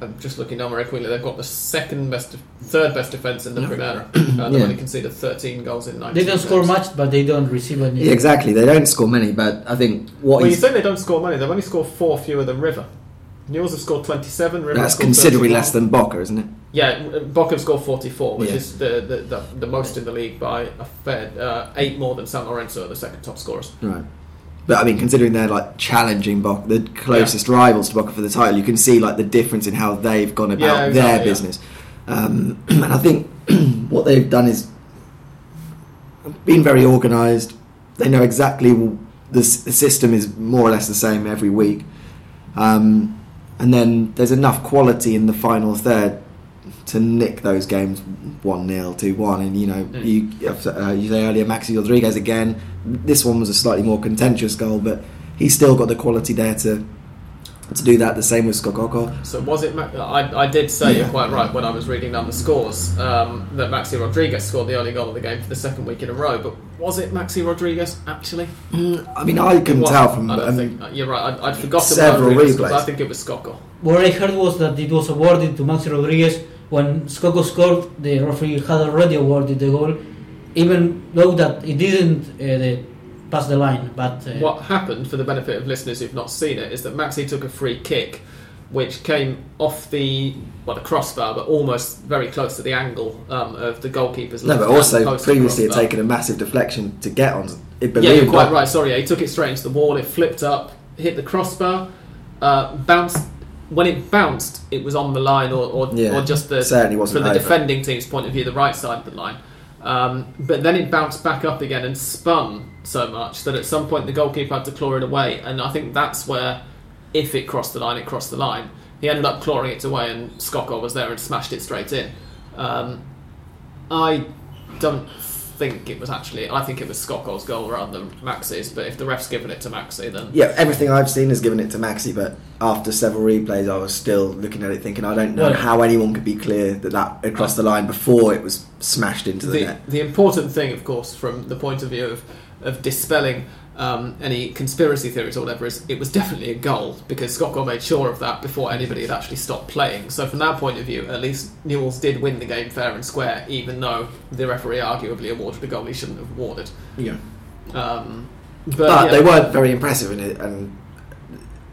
S1: I'm just looking down very quickly. They've got the second best, third best defense in the Primera. Uh, they've
S2: Yeah.
S1: only conceded 13 goals in 19
S3: They don't score
S1: games.
S3: much, but they don't receive any.
S2: Yeah, exactly. They don't score many, but I think what
S1: Well, you
S2: he's,
S1: say they don't score many. They've only scored four fewer than River. Newell's have scored 27. River
S2: that's
S1: scored
S2: considerably
S1: 31.
S2: less than Boca, isn't it?
S1: Yeah, Boca have scored 44, which
S2: Yeah.
S1: is the, the, the, the most in the league by a fair uh, eight more than San Lorenzo, are the second top scorers.
S2: Right. But I mean, considering they're like challenging Boca, the closest rivals to Boca for the title, you can see like the difference in how they've gone about
S1: Yeah, exactly,
S2: their
S1: yeah.
S2: business. Um, [clears throat] and I think [clears throat] what they've done is been very organised. They know exactly the, s- the system is more or less the same every week. Um, and then there's enough quality in the final third to nick those games 1 0, 2 1. And, you know,
S1: Mm.
S2: you, uh, you say earlier, Maxi Rodriguez again. This one was a slightly more contentious goal, but he's still got the quality there to to do that. The same with Scocco.
S1: So was it? I, I did say
S2: Yeah.
S1: you're quite right when I was reading down the scores um, that Maxi Rodriguez scored the only goal of the game for the second week in a row. But was it Maxi Rodriguez actually?
S2: I mean, I couldn't tell
S1: wasn't.
S2: from
S1: I don't
S2: um,
S1: think uh, you're right. I, I'd forgotten
S2: several
S1: Rodriguez,
S2: replays.
S1: I think it was Scocco.
S3: What I heard was that it was awarded to Maxi Rodriguez when Scocco scored. The referee had already awarded the goal, even though that it didn't uh, the, pass the line. But uh,
S1: What happened, for the benefit of listeners who've not seen it, is that Maxi took a free kick, which came off the well the crossbar, but almost very close to the angle um, of the goalkeeper's.
S2: no, but
S1: left-hand
S2: also
S1: post of the
S2: previously had taken a massive deflection to get on. It
S1: Yeah, you're quite right. Sorry, yeah, he took it straight into the wall. It flipped up, hit the crossbar, uh, bounced. When it bounced, it was on the line, or, or,
S2: Yeah,
S1: or just the
S2: certainly wasn't
S1: from the
S2: over.
S1: defending team's point of view, the right side of the line. Um, but then it bounced back up again and spun so much that at some point the goalkeeper had to claw it away, and I think that's where, if it crossed the line, it crossed the line. He ended up clawing it away, and Scocco was there and smashed it straight in. Um, I don't think it was actually. I think it was Scott Gold's goal rather than Maxi's. But if the ref's given it to Maxi, then
S2: Yeah, everything I've seen has given it to Maxi, but after several replays, I was still looking at it thinking, I don't know
S3: Well-
S2: how anyone could be clear that that across the line before it was smashed into the,
S1: the,
S2: net.
S1: the important thing, of course, from the point of view of, of dispelling um, any conspiracy theories or whatever, is it was definitely a goal because Scocco made sure of that before anybody had actually stopped playing. So, from that point of view, at least Newell's did win the game fair and square, even though the referee arguably awarded a goal he shouldn't have awarded.
S2: Yeah.
S1: Um, but
S2: But
S1: yeah.
S2: they weren't very impressive in it, and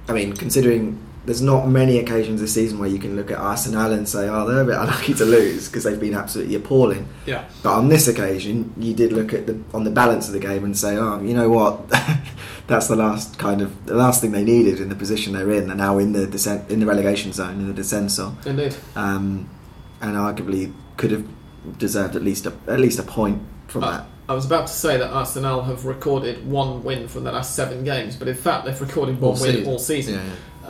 S2: I mean, considering there's not many occasions this season where you can look at Arsenal and say, "Oh, they're a bit [laughs] unlucky to lose" because they've been absolutely appalling.
S1: Yeah.
S2: But on this occasion, you did look at the on the balance of the game and say, "Oh, you know what? [laughs] That's the last kind of the last thing they needed in the position they're in. They're now in the descent in the relegation zone in the descenso,
S1: Indeed.
S2: um, and arguably could have deserved at least a, at least a point from
S1: Uh,
S2: that."
S1: I was about to say that Arsenal have recorded one win from the last seven games, but in fact they've recorded one
S2: All
S1: win
S2: season.
S1: all season.
S2: Yeah,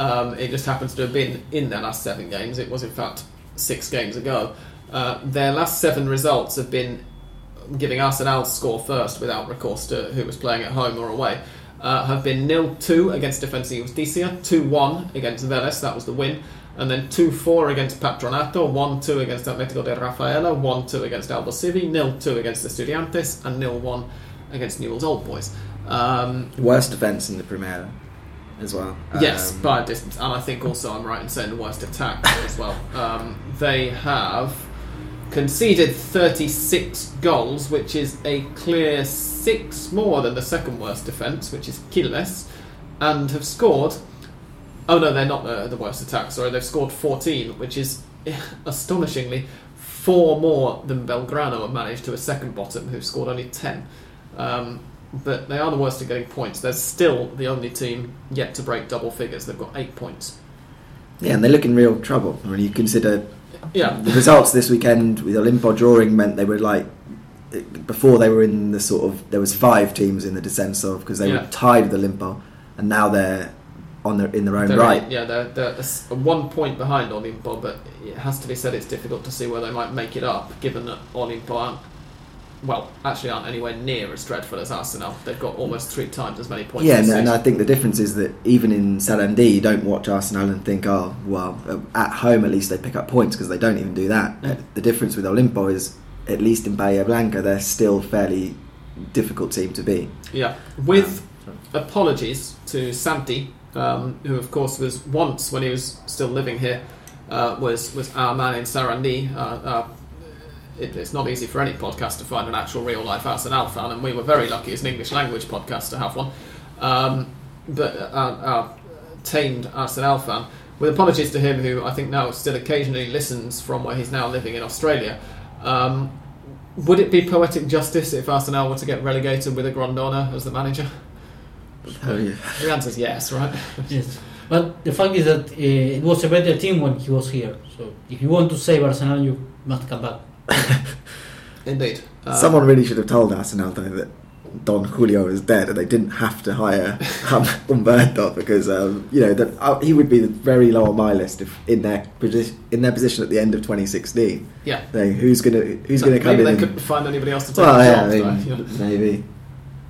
S1: Um, it just happens to have been in their last seven games. It was, in fact, six games ago. Uh, their last seven results have been giving Arsenal's score first without recourse to who was playing at home or away. Uh, have been 0 2 against Defensa Justicia, 2 1 against Vélez, that was the win, and then 2 4 against Patronato, 1 2 against Atletico de Rafaela, 1 2 against Aldosivi, 0 2 against Estudiantes, and 0 1 against Newell's Old Boys. Um,
S2: Worst defence in the Primera as well.
S1: Yes,
S2: Um,
S1: by a distance, and I think also I'm right in saying the worst attack as well. Um, they have conceded 36 goals, which is a clear six more than the second worst defence, which is Quilmes, and have scored. Oh no, they're not the, the worst attack. Sorry, they've scored 14, which is [laughs] astonishingly four more than Belgrano have managed to a second bottom, who've scored only 10. Um, but they are the worst at getting points. They're still the only team yet to break double figures. They've got eight points.
S2: Yeah, and they look in real trouble. I mean, you consider
S1: Yeah,
S2: the results this weekend with Olimpo drawing meant they were like before they were in the sort of there was five teams in the descenso because they
S1: Yeah.
S2: were tied with Olimpo, and now they're on their in their own
S1: they're,
S2: right.
S1: Yeah, they're, they're one point behind Olimpo, but it has to be said it's difficult to see where they might make it up, given that Olimpo aren't, well, actually aren't anywhere near as dreadful as Arsenal. They've got almost three times as many points.
S2: Yeah, and, and I think the difference is that even in Sarandi, you don't watch Arsenal and think, oh, well, at home at least they pick up points because they don't even do that.
S1: Mm.
S2: The difference with Olimpo is, at least in Bahia Blanca, they're still fairly difficult team to beat.
S1: Yeah, with apologies to Santi, um, who of course was once when he was still living here, uh, was was our man in Sarandi. Uh, uh, it, it's not easy for any podcast to find an actual real life Arsenal fan, and we were very lucky as an English language podcast to have one. Um, but our, our tamed Arsenal fan, with apologies to him, who I think now still occasionally listens from where he's now living in Australia. Um, would it be poetic justice if Arsenal were to get relegated with a Grondona as the manager?
S2: Oh, yeah.
S1: The answer is yes, right?
S3: Yes. But the fact is that uh, it was a better team when he was here. So if you want to save Arsenal, you must come back. [laughs]
S1: Indeed. Uh,
S2: Someone really should have told Arsenal though that Don Julio is dead and they didn't have to hire [laughs] um, Humberto because um, you know that uh, he would be very low on my list if in their position in their position at the end of 2016.
S1: Yeah.
S2: Saying who's gonna who's gonna come
S1: Maybe
S2: in?
S1: they
S2: and-
S1: couldn't find anybody else to take
S2: well,
S1: the
S2: yeah,
S1: job.
S2: I mean,
S1: know.
S2: maybe.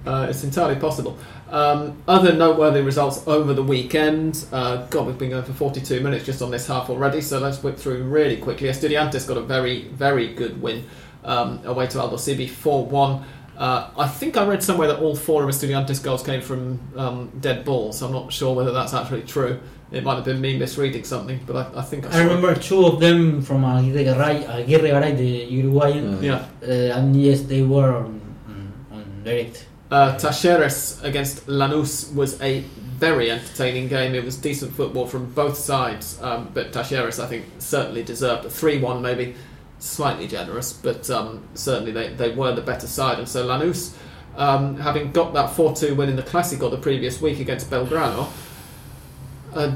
S1: Uh, it's entirely possible. Um, other noteworthy results over the weekend. Uh, God, we've been going for 42 minutes just on this half already, so let's whip through really quickly. Estudiantes got a very, very good win um, away to Aldosivi 4 1. Uh, I think I read somewhere that all four of Estudiantes goals came from um, dead balls. I'm not sure whether that's actually true. It might have been me misreading something, but I, I think I,
S3: I
S1: saw it.
S3: remember two of them from Aguirre Garay, the Uruguayan.
S1: Yeah.
S3: uh, and yes, they were on, on, on direct.
S1: Uh, Talleres against Lanús was a very entertaining game. It was decent football from both sides, um, but Talleres, I think, certainly deserved a 3 1, maybe slightly generous, but um, certainly they, they were the better side. And so Lanús, um, having got that 4 2 win in the Clásico the previous week against Belgrano, uh,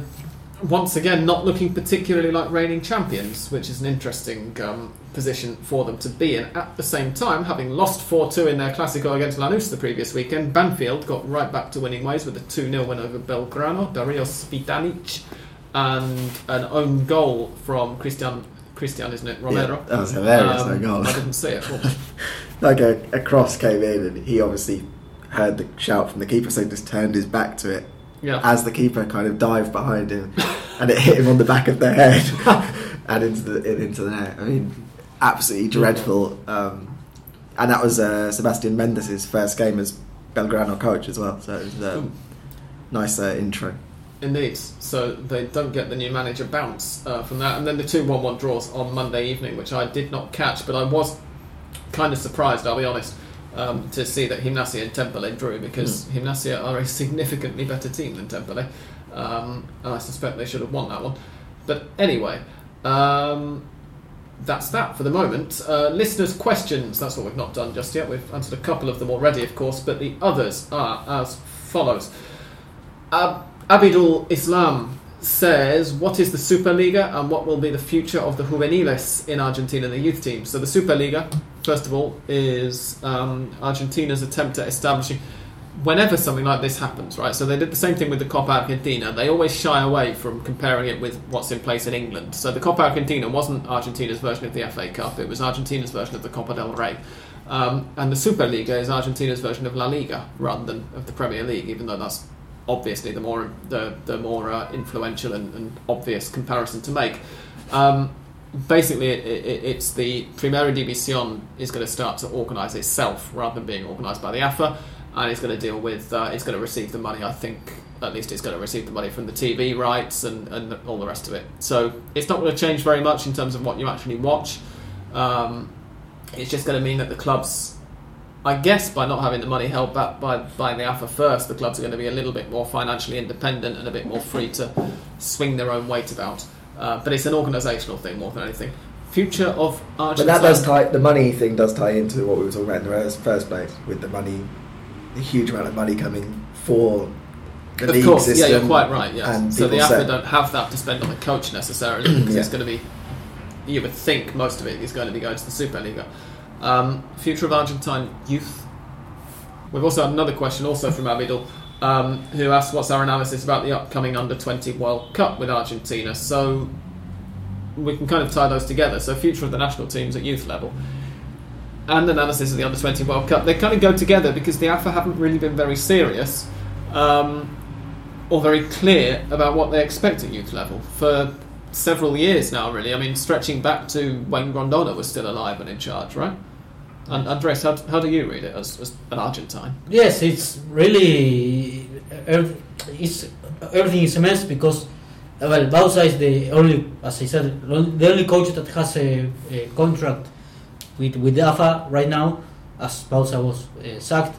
S1: once again not looking particularly like reigning champions, which is an interesting um, position for them to be in. At the same time, having lost 4 2 in their Clásico against Lanús the previous weekend, Banfield got right back to winning ways with a 2 0 win over Belgrano, Dario Cvitanich, and an own goal from Christian Christian, isn't it? Romero.
S2: Yeah, that was hilarious.
S1: Um,
S2: goal.
S1: I didn't see it. [laughs]
S2: Like a, a cross came in and he obviously heard the shout from the keeper, so he just turned his back to it
S1: yeah.
S2: as the keeper kind of dived behind him, and it hit him on the back of the head [laughs] and into the into the net. I mean, absolutely dreadful. Um, and that was uh, Sebastian Mendez' first game as Belgrano coach as well. So it was a
S1: Ooh.
S2: nice uh, intro.
S1: Indeed. So they don't get the new manager bounce uh, from that. And then the two 1 1 draws on Monday evening, which I did not catch, but I was kind of surprised, I'll be honest, um, to see that Gimnasia and Temperley drew because Gimnasia are a significantly better team than Temperley. Um, and I suspect they should have won that one. But anyway, um, that's that for the moment. Uh, listeners' questions, that's what we've not done just yet. We've answered a couple of them already, of course, but the others are as follows. Ab- Abidul Islam says, What is the Superliga and what will be the future of the juveniles in Argentina, the youth team? So, the Superliga, first of all, is um, Argentina's attempt at establishing. Whenever something like this happens, right? So they did the same thing with the Copa Argentina. They always shy away from comparing it with what's in place in England. So the Copa Argentina wasn't Argentina's version of the FA Cup; it was Argentina's version of the Copa del Rey. Um, and the Superliga is Argentina's version of La Liga rather than of the Premier League, even though that's obviously the more the, the more uh, influential and, and obvious comparison to make. Um, basically, it, it, it's the Primera División is going to start to organise itself rather than being organised by the AFA, and it's going to deal with uh, it's going to receive the money. I think at least it's going to receive the money from the TV rights and, and all the rest of it. So it's not going to change very much in terms of what you actually watch. Um, it's just going to mean that the clubs I guess by not having the money held back by, by the AFA first, the clubs are going to be a little bit more financially independent and a bit more free to swing their own weight about. Uh, but it's an organisational thing more than anything. Future of
S2: But
S1: Argentina.
S2: that does tie the money thing does tie into what we were talking about in the first- place with the money, the huge amount of money coming for the
S1: Of
S2: league
S1: course,
S2: system.
S1: yeah, you're quite right. Yes.
S2: and
S1: So the AFA don't have that to spend on the coach necessarily [clears throat] because
S2: Yeah.
S1: it's going to be. You would think most of it is going to be going to the Superliga. Um, future of Argentine youth. We've also had another question, also from Abidul, um, who asked what's our analysis about the upcoming Under 20 World Cup with Argentina. So we can kind of tie those together. So future of the national teams at youth level and analysis of the Under 20 World Cup. They kind of go together because the AFA haven't really been very serious um, or very clear about what they expect at youth level for several years now, really. I mean, stretching back to when Grondona was still alive and in charge, right? And Andres, how, how do you read it as, as an Argentine?
S3: Yes, it's really it's everything is a mess because uh, well, Bauza is the only, as I said, the only coach that has a, a contract with with the AFA right now, as Bauza was uh, sacked,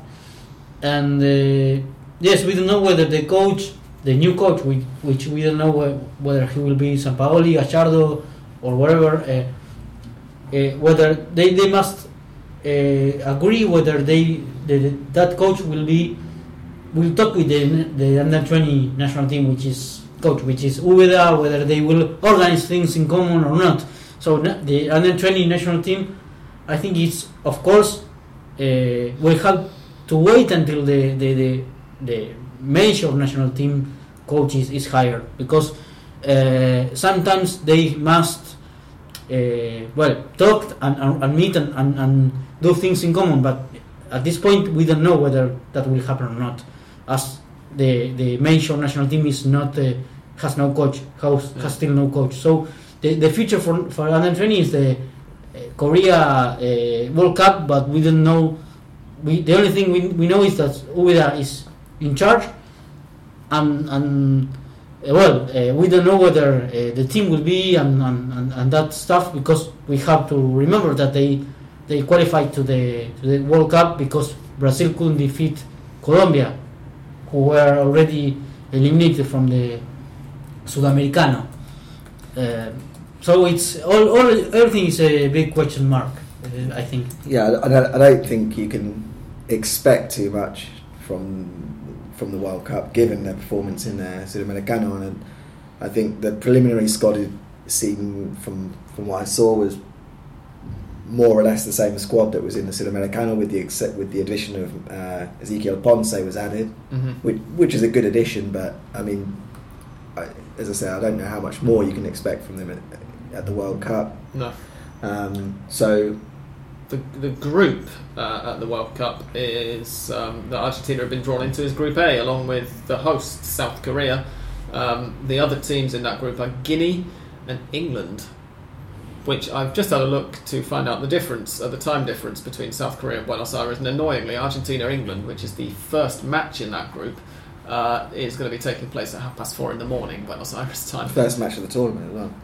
S3: and uh, yes, we don't know whether the coach, the new coach, which, which we don't know whether he will be Sampaoli, Achardo, or whatever, uh, uh, whether they they must agree whether they the, that coach will be will talk with the the under twenty national team, which is coach, which is Ubeda, whether they will organize things in common or not. So the under twenty national team, I think it's of course uh, we have to wait until the the the, the major national team coach is, is hired because uh, sometimes they must uh, well talk and, and, and meet and, and, and do things in common but at this point we don't know whether that will happen or not as the the major national team is not uh, has no coach has,
S1: Yeah.
S3: has still no coach so the, the future for for 20 is the uh, Korea uh, World Cup but we don't know we the only thing we, we know is that Ubeda is in charge and and well, uh, we don't know whether uh, the team will be and, and, and, and that stuff because we have to remember that they they qualified to the to the World Cup because Brazil couldn't defeat Colombia, who were already eliminated from the Sudamericano. Uh, so it's all, all everything is a big question mark. Uh, I think.
S2: Yeah, I I don't think you can expect too much from from the World Cup, given their performance in the Sudamericano, and I think the preliminary squad seemed, from from what I saw, was more or less the same squad that was in the Sudamericano, with the except with the addition of uh, Ezequiel Ponce was added,
S1: Mm-hmm.
S2: which which is a good addition, but I mean, I, as I say, I don't know how much more you can expect from them at, at the World Cup.
S1: No.
S2: Um, so
S1: The, the group uh, at the World Cup is um, that Argentina have been drawn into is Group A, along with the host South Korea. Um, the other teams in that group are Guinea and England, which I've just had a look to find out the difference, uh, the time difference between South Korea and Buenos Aires. And annoyingly, Argentina England, which is the first match in that group, uh, is going to be taking place at half past four in the morning, Buenos Aires time.
S2: first match of the tournament as well.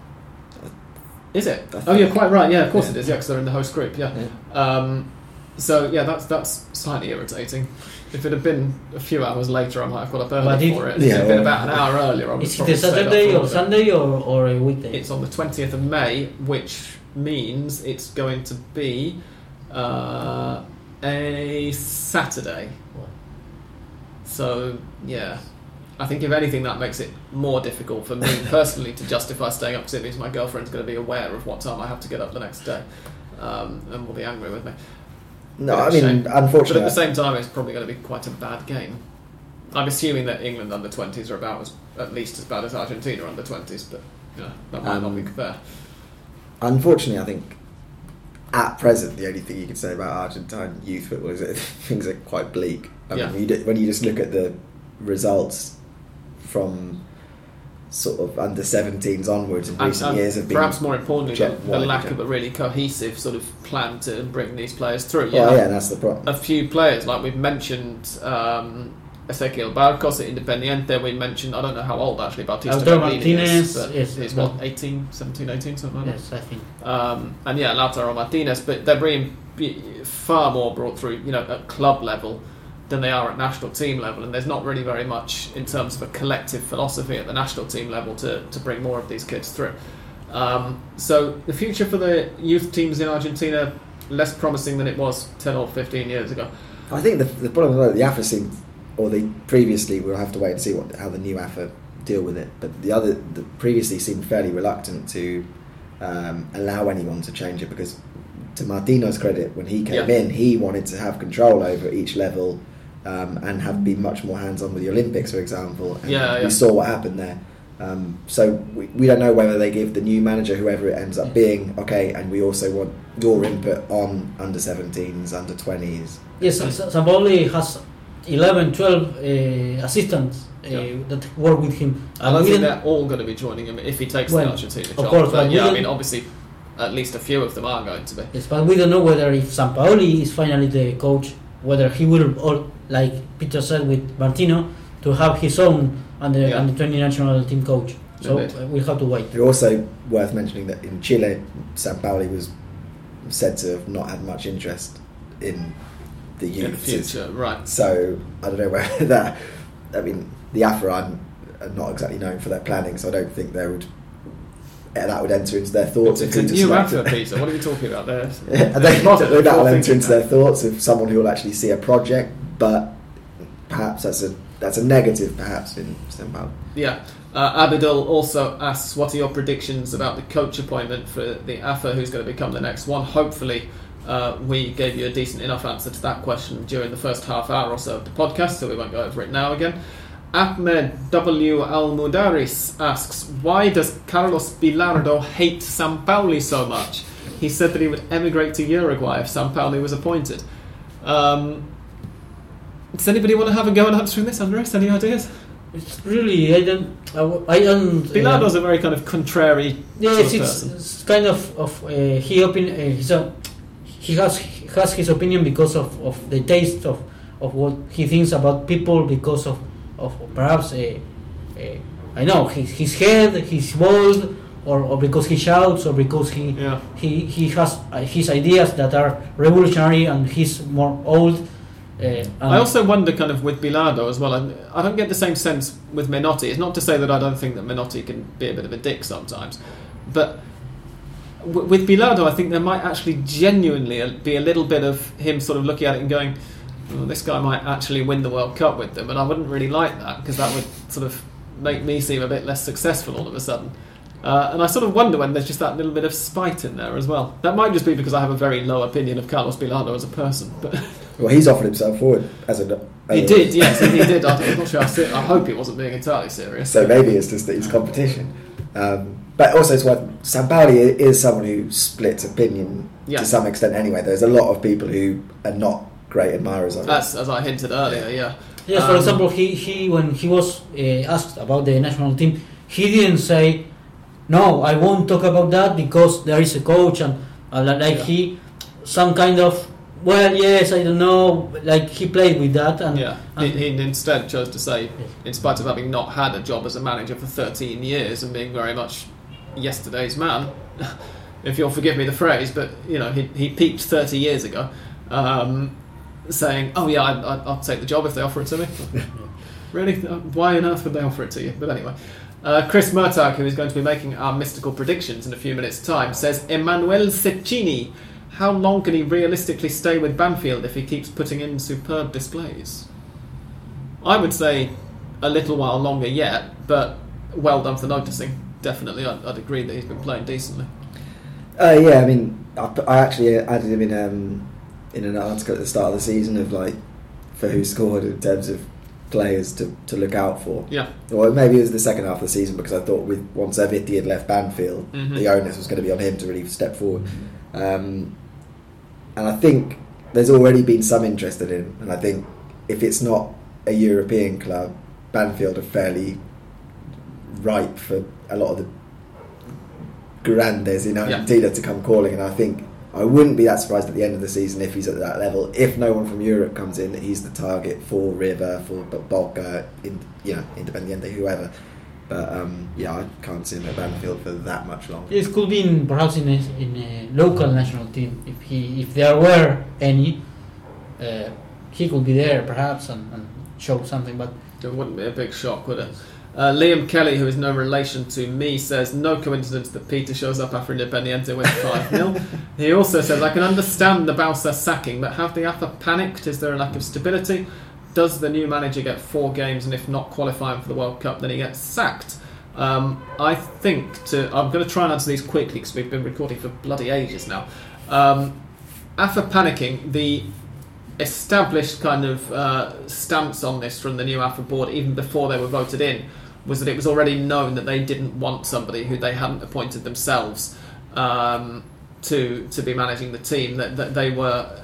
S1: Is it?
S2: I
S1: Oh, you're quite right. Yeah, of course
S2: Yeah.
S1: it is. Yeah, because they're in the host group. Yeah. Um, so yeah, that's that's slightly irritating. If it had been a few hours later, I might have got up early
S3: if-
S1: for it.
S2: Yeah,
S1: if it had been about an hour earlier, I would
S3: Is it
S1: probably
S3: a
S1: stayed up
S3: Saturday or. Sunday or, or a weekday?
S1: It's on the twentieth of May, which means it's going to be uh, a Saturday. So yeah, I think if anything, that makes it more difficult for me [laughs] personally to justify staying up because my girlfriend's going to be aware of what time I have to get up the next day, um, and will be angry with me.
S2: No, I mean,
S1: shame. But at the same time, it's probably going to be quite a bad game. I'm assuming that England under 20s are about as at least as bad as Argentina under 20s, but you know, that might not
S2: Um,
S1: be fair.
S2: unfortunately, I think at present the only thing you can say about Argentine youth football is that [laughs] things are quite bleak. I
S1: Yeah.
S2: mean, you do, when you just look at the results from sort of under 17s onwards in recent
S1: and
S2: years have been
S1: perhaps more importantly, the, the lack of a really cohesive sort of plan to bring these players through.
S2: Well, yeah, that's the problem.
S1: a few players, like we've mentioned um, Ezequiel Barcos at Independiente, we mentioned, I don't know how old actually Bautista
S3: Lautaro
S1: Merlini is,
S3: Martinez,
S1: but
S3: yes,
S1: he's what, 18, 17, 18, something like that?
S3: Yes, I think.
S1: Um, and yeah, Lautaro Martinez, but they're bringing far more brought through, you know, at club level than they are at national team level, and there's not really very much in terms of a collective philosophy at the national team level to, to bring more of these kids through. Um, so the future for the youth teams in Argentina less promising than it was 10 or 15 years ago.
S2: I think the, the problem is the AFA seemed, or they previously, we'll have to wait and see what how the new AFA deal with it. But the other, the previously seemed fairly reluctant to um, allow anyone to change it because, to Martino's credit, when he came
S1: Yeah.
S2: in, he wanted to have control over each level um, and have been much more hands on with the Olympics, for example. And
S1: Yeah,
S2: we saw what happened there. Um, so we, we don't know whether they give the new manager, whoever it ends up being, okay, and we also want your input on under 17s, under 20s.
S3: Yes, Sa- Sampaoli has 11, 12 uh, assistants uh,
S1: Yeah.
S3: that work with him.
S1: I don't
S3: we
S1: think they're all going to be joining him if he takes
S3: Well,
S1: the Argentina
S3: of
S1: job.
S3: course,
S1: but
S3: but
S1: yeah, I mean, obviously, at least a few of them are going to be.
S3: Yes, but we don't know whether if Sampaoli is finally the coach, whether he will, or like Peter said with Martino, to have his own under
S1: Yeah.
S3: under 20 national team coach. So
S1: Indeed.
S3: uh, we'll have to wait.
S2: It's also worth mentioning that in Chile, Sampaoli was said to have not had much interest in the youth.
S1: in the future, right?
S2: So I don't know where [laughs] that. I mean, the AFA are are not exactly known for their planning, so I don't think they would. eh, That would enter into their thoughts.
S1: It's
S2: of
S1: a
S2: who to
S1: new
S2: select.
S1: Peter. What are you talking about there? [laughs]
S2: I don't think that
S1: full
S2: will enter into
S1: now.
S2: their thoughts of someone who will actually see a project, but perhaps that's a that's a negative, perhaps in Sampaoli.
S1: Yeah. Uh, Abidal also asks, what are your predictions about the coach appointment for the AFA, who's going to become the next one? Hopefully, uh, we gave you a decent enough answer to that question during the first half hour or so of the podcast, so we won't go over it now again. Ahmed W. Al Mudaris asks, why does Carlos Bilardo hate Sampaoli so much? He said that he would emigrate to Uruguay if Sampaoli was appointed. Um, does anybody want to have a go at answering this, Andres? Any ideas?
S3: It's really I don't I, w- I don't. uh,
S1: Bilardo's a very kind of contrary
S3: Yes,
S1: sort of
S3: it's, it's kind of of uh, he opin uh, he's a, he has he has his opinion because of, of the taste of, of what he thinks about people because of of perhaps uh, uh, I know his his head he's bold or, or because he shouts or because he
S1: Yeah.
S3: he he has uh, his ideas that are revolutionary and he's more old. Uh,
S1: I also wonder, kind of, with Bilardo as well. and I don't get the same sense with Menotti. It's not to say that I don't think that Menotti can be a bit of a dick sometimes, but w- with Bilardo, I think there might actually genuinely be a little bit of him sort of looking at it and going, well, "This guy might actually win the World Cup with them," and I wouldn't really like that because that would sort of make me seem a bit less successful all of a sudden. Uh, and I sort of wonder when there's just that little bit of spite in there as well. That might just be because I have a very low opinion of Carlos Bilardo as a person, but. [laughs]
S2: Well, he's offered himself forward as a.
S1: He did, yes, he he [laughs] did. I'm not sure. How ser- I hope he wasn't being entirely serious.
S2: So maybe it's just that he's competition. Um, but but also it's what Sampaoli is someone who splits opinion
S1: Yeah.
S2: to some extent. Anyway, there's a lot of people who are not great admirers of it.
S1: As, as I hinted earlier, yeah.
S3: Yes, for
S1: Um,
S3: example, he, he when he was uh, asked about the national team, he didn't say, "No, I won't talk about that because there is a coach and uh, like
S1: Yeah.
S3: he some kind of well, yes, I don't know, like he played with that and
S1: Yeah, he,
S3: and-
S1: he instead chose to say, in spite of having not had a job as a manager for 13 years and being very much yesterday's man, [laughs] if you'll forgive me the phrase, but you know he, he peaked 30 years ago, um, saying, "Oh yeah, I, I, I'll take the job if they offer it to me." [laughs] really? Uh, Why on earth would they offer it to you? But anyway. Uh, Chris Murtagh, who is going to be making our mystical predictions in a few minutes' time, says Emmanuel Cecchini. How long can he realistically stay with Banfield if he keeps putting in superb displays? I would say a little while longer yet, but well done for noticing. Definitely, I'd, I'd agree that he's been playing decently.
S2: Uh, yeah, I mean, I, I actually added him in um, in an article at the start of the season of like for WhoScored in terms of players to, to look out for.
S1: Yeah,
S2: Or maybe it was the second half of the season because I thought with once Erviti had left Banfield,
S1: Mhm.
S2: the onus was going to be on him to really step forward. Um, and I think there's already been some interest in him, and I think if it's not a European club, Banfield are fairly ripe for a lot of the grandes in Argentina to come calling, and I think I wouldn't be that surprised at the end of the season if he's at that level. If no one from Europe comes in, he's the target for River, for Boca, in, you know, Independiente, whoever. But um, yeah, I can't see him at Banfield for that much longer.
S3: It could be in, perhaps in a, in a local national team if he if there were any, uh, he could be there perhaps and, and show something. But
S1: it wouldn't be a big shock, would it? Uh, Liam Kelly, who is no relation to me, says no coincidence that Peter shows up after Independiente wins 5 0. [laughs] he also says, I can understand the Bauza sacking, but have the AFA panicked? Is there a lack of stability? Does the new manager get four games, and if not qualifying for the World Cup, then he gets sacked? Um, I think to. I'm going to try and answer these quickly because we've been recording for bloody ages now. Um, AFA panicking, the established kind of uh, stance on this from the new AFA board, even before they were voted in, was that it was already known that they didn't want somebody who they hadn't appointed themselves um, to to be managing the team. That, that they were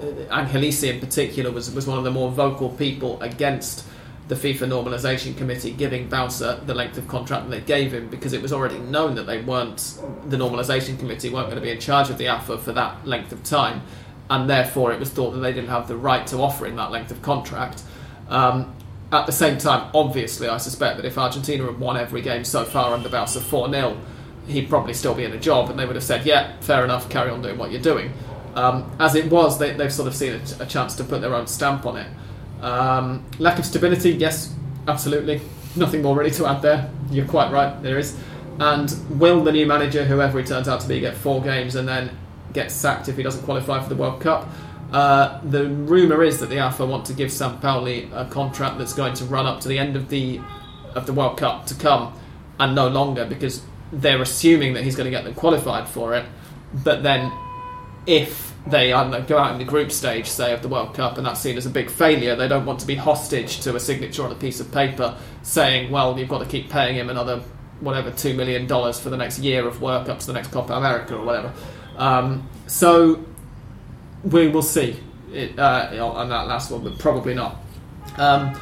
S1: uh, Angelici in particular was was one of the more vocal people against the FIFA normalisation committee giving Bauza the length of contract that they gave him because it was already known that they weren't the normalisation committee weren't going to be in charge of the AFA for that length of time and therefore it was thought that they didn't have the right to offer him that length of contract. Um, at the same time, obviously, I suspect that if Argentina had won every game so far under Bauza 4 0, he'd probably still be in a job, and they would have said, Yeah, fair enough, carry on doing what you're doing. Um, as it was, they, they've sort of seen a, a chance to put their own stamp on it. Um, lack of stability, yes, absolutely. Nothing more really to add there. You're quite right, there is. And will the new manager, whoever he turns out to be, get four games and then get sacked if he doesn't qualify for the World Cup? Uh, the rumour is that the AFA want to give Sampaoli a contract that's going to run up to the end of the of the World Cup to come, and no longer because they're assuming that he's going to get them qualified for it. But then, if they know, go out in the group stage, say of the World Cup, and that's seen as a big failure, they don't want to be hostage to a signature on a piece of paper saying, "Well, you've got to keep paying him another whatever two million dollars for the next year of work up to the next Copa America or whatever." Um, so we will see it, uh, on that last one, but probably not. Um,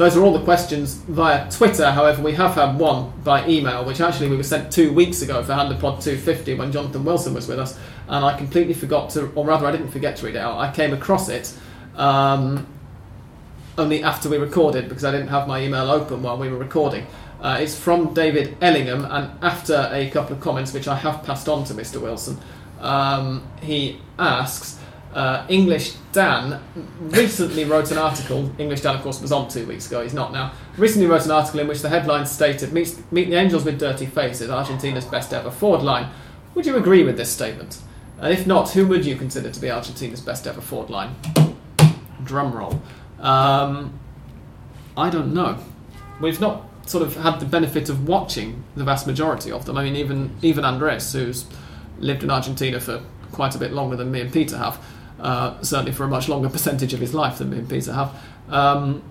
S1: those are all the questions via Twitter. However, we have had one by email, which actually we were sent two weeks ago for Hand of Pod 250 when Jonathan Wilson was with us, and I completely forgot to, or rather, I didn't forget to read it out. I came across it um, only after we recorded because I didn't have my email open while we were recording. Uh, it's from David Ellingham, and after a couple of comments which I have passed on to Mr. Wilson, um, he asks. Uh, English Dan recently wrote an article. English Dan, of course, was on two weeks ago. He's not now. Recently wrote an article in which the headline stated "Meet, meet the Angels with dirty faces, Argentina's best ever forward line." Would you agree with this statement? And if not, who would you consider to be Argentina's best ever forward line? Drum roll. Um, I don't know. We've not sort of had the benefit of watching the vast majority of them. I mean, even even Andres, who's lived in Argentina for quite a bit longer than me and Peter have, uh, certainly for a much longer [laughs] percentage of his life than me and Peter have, um,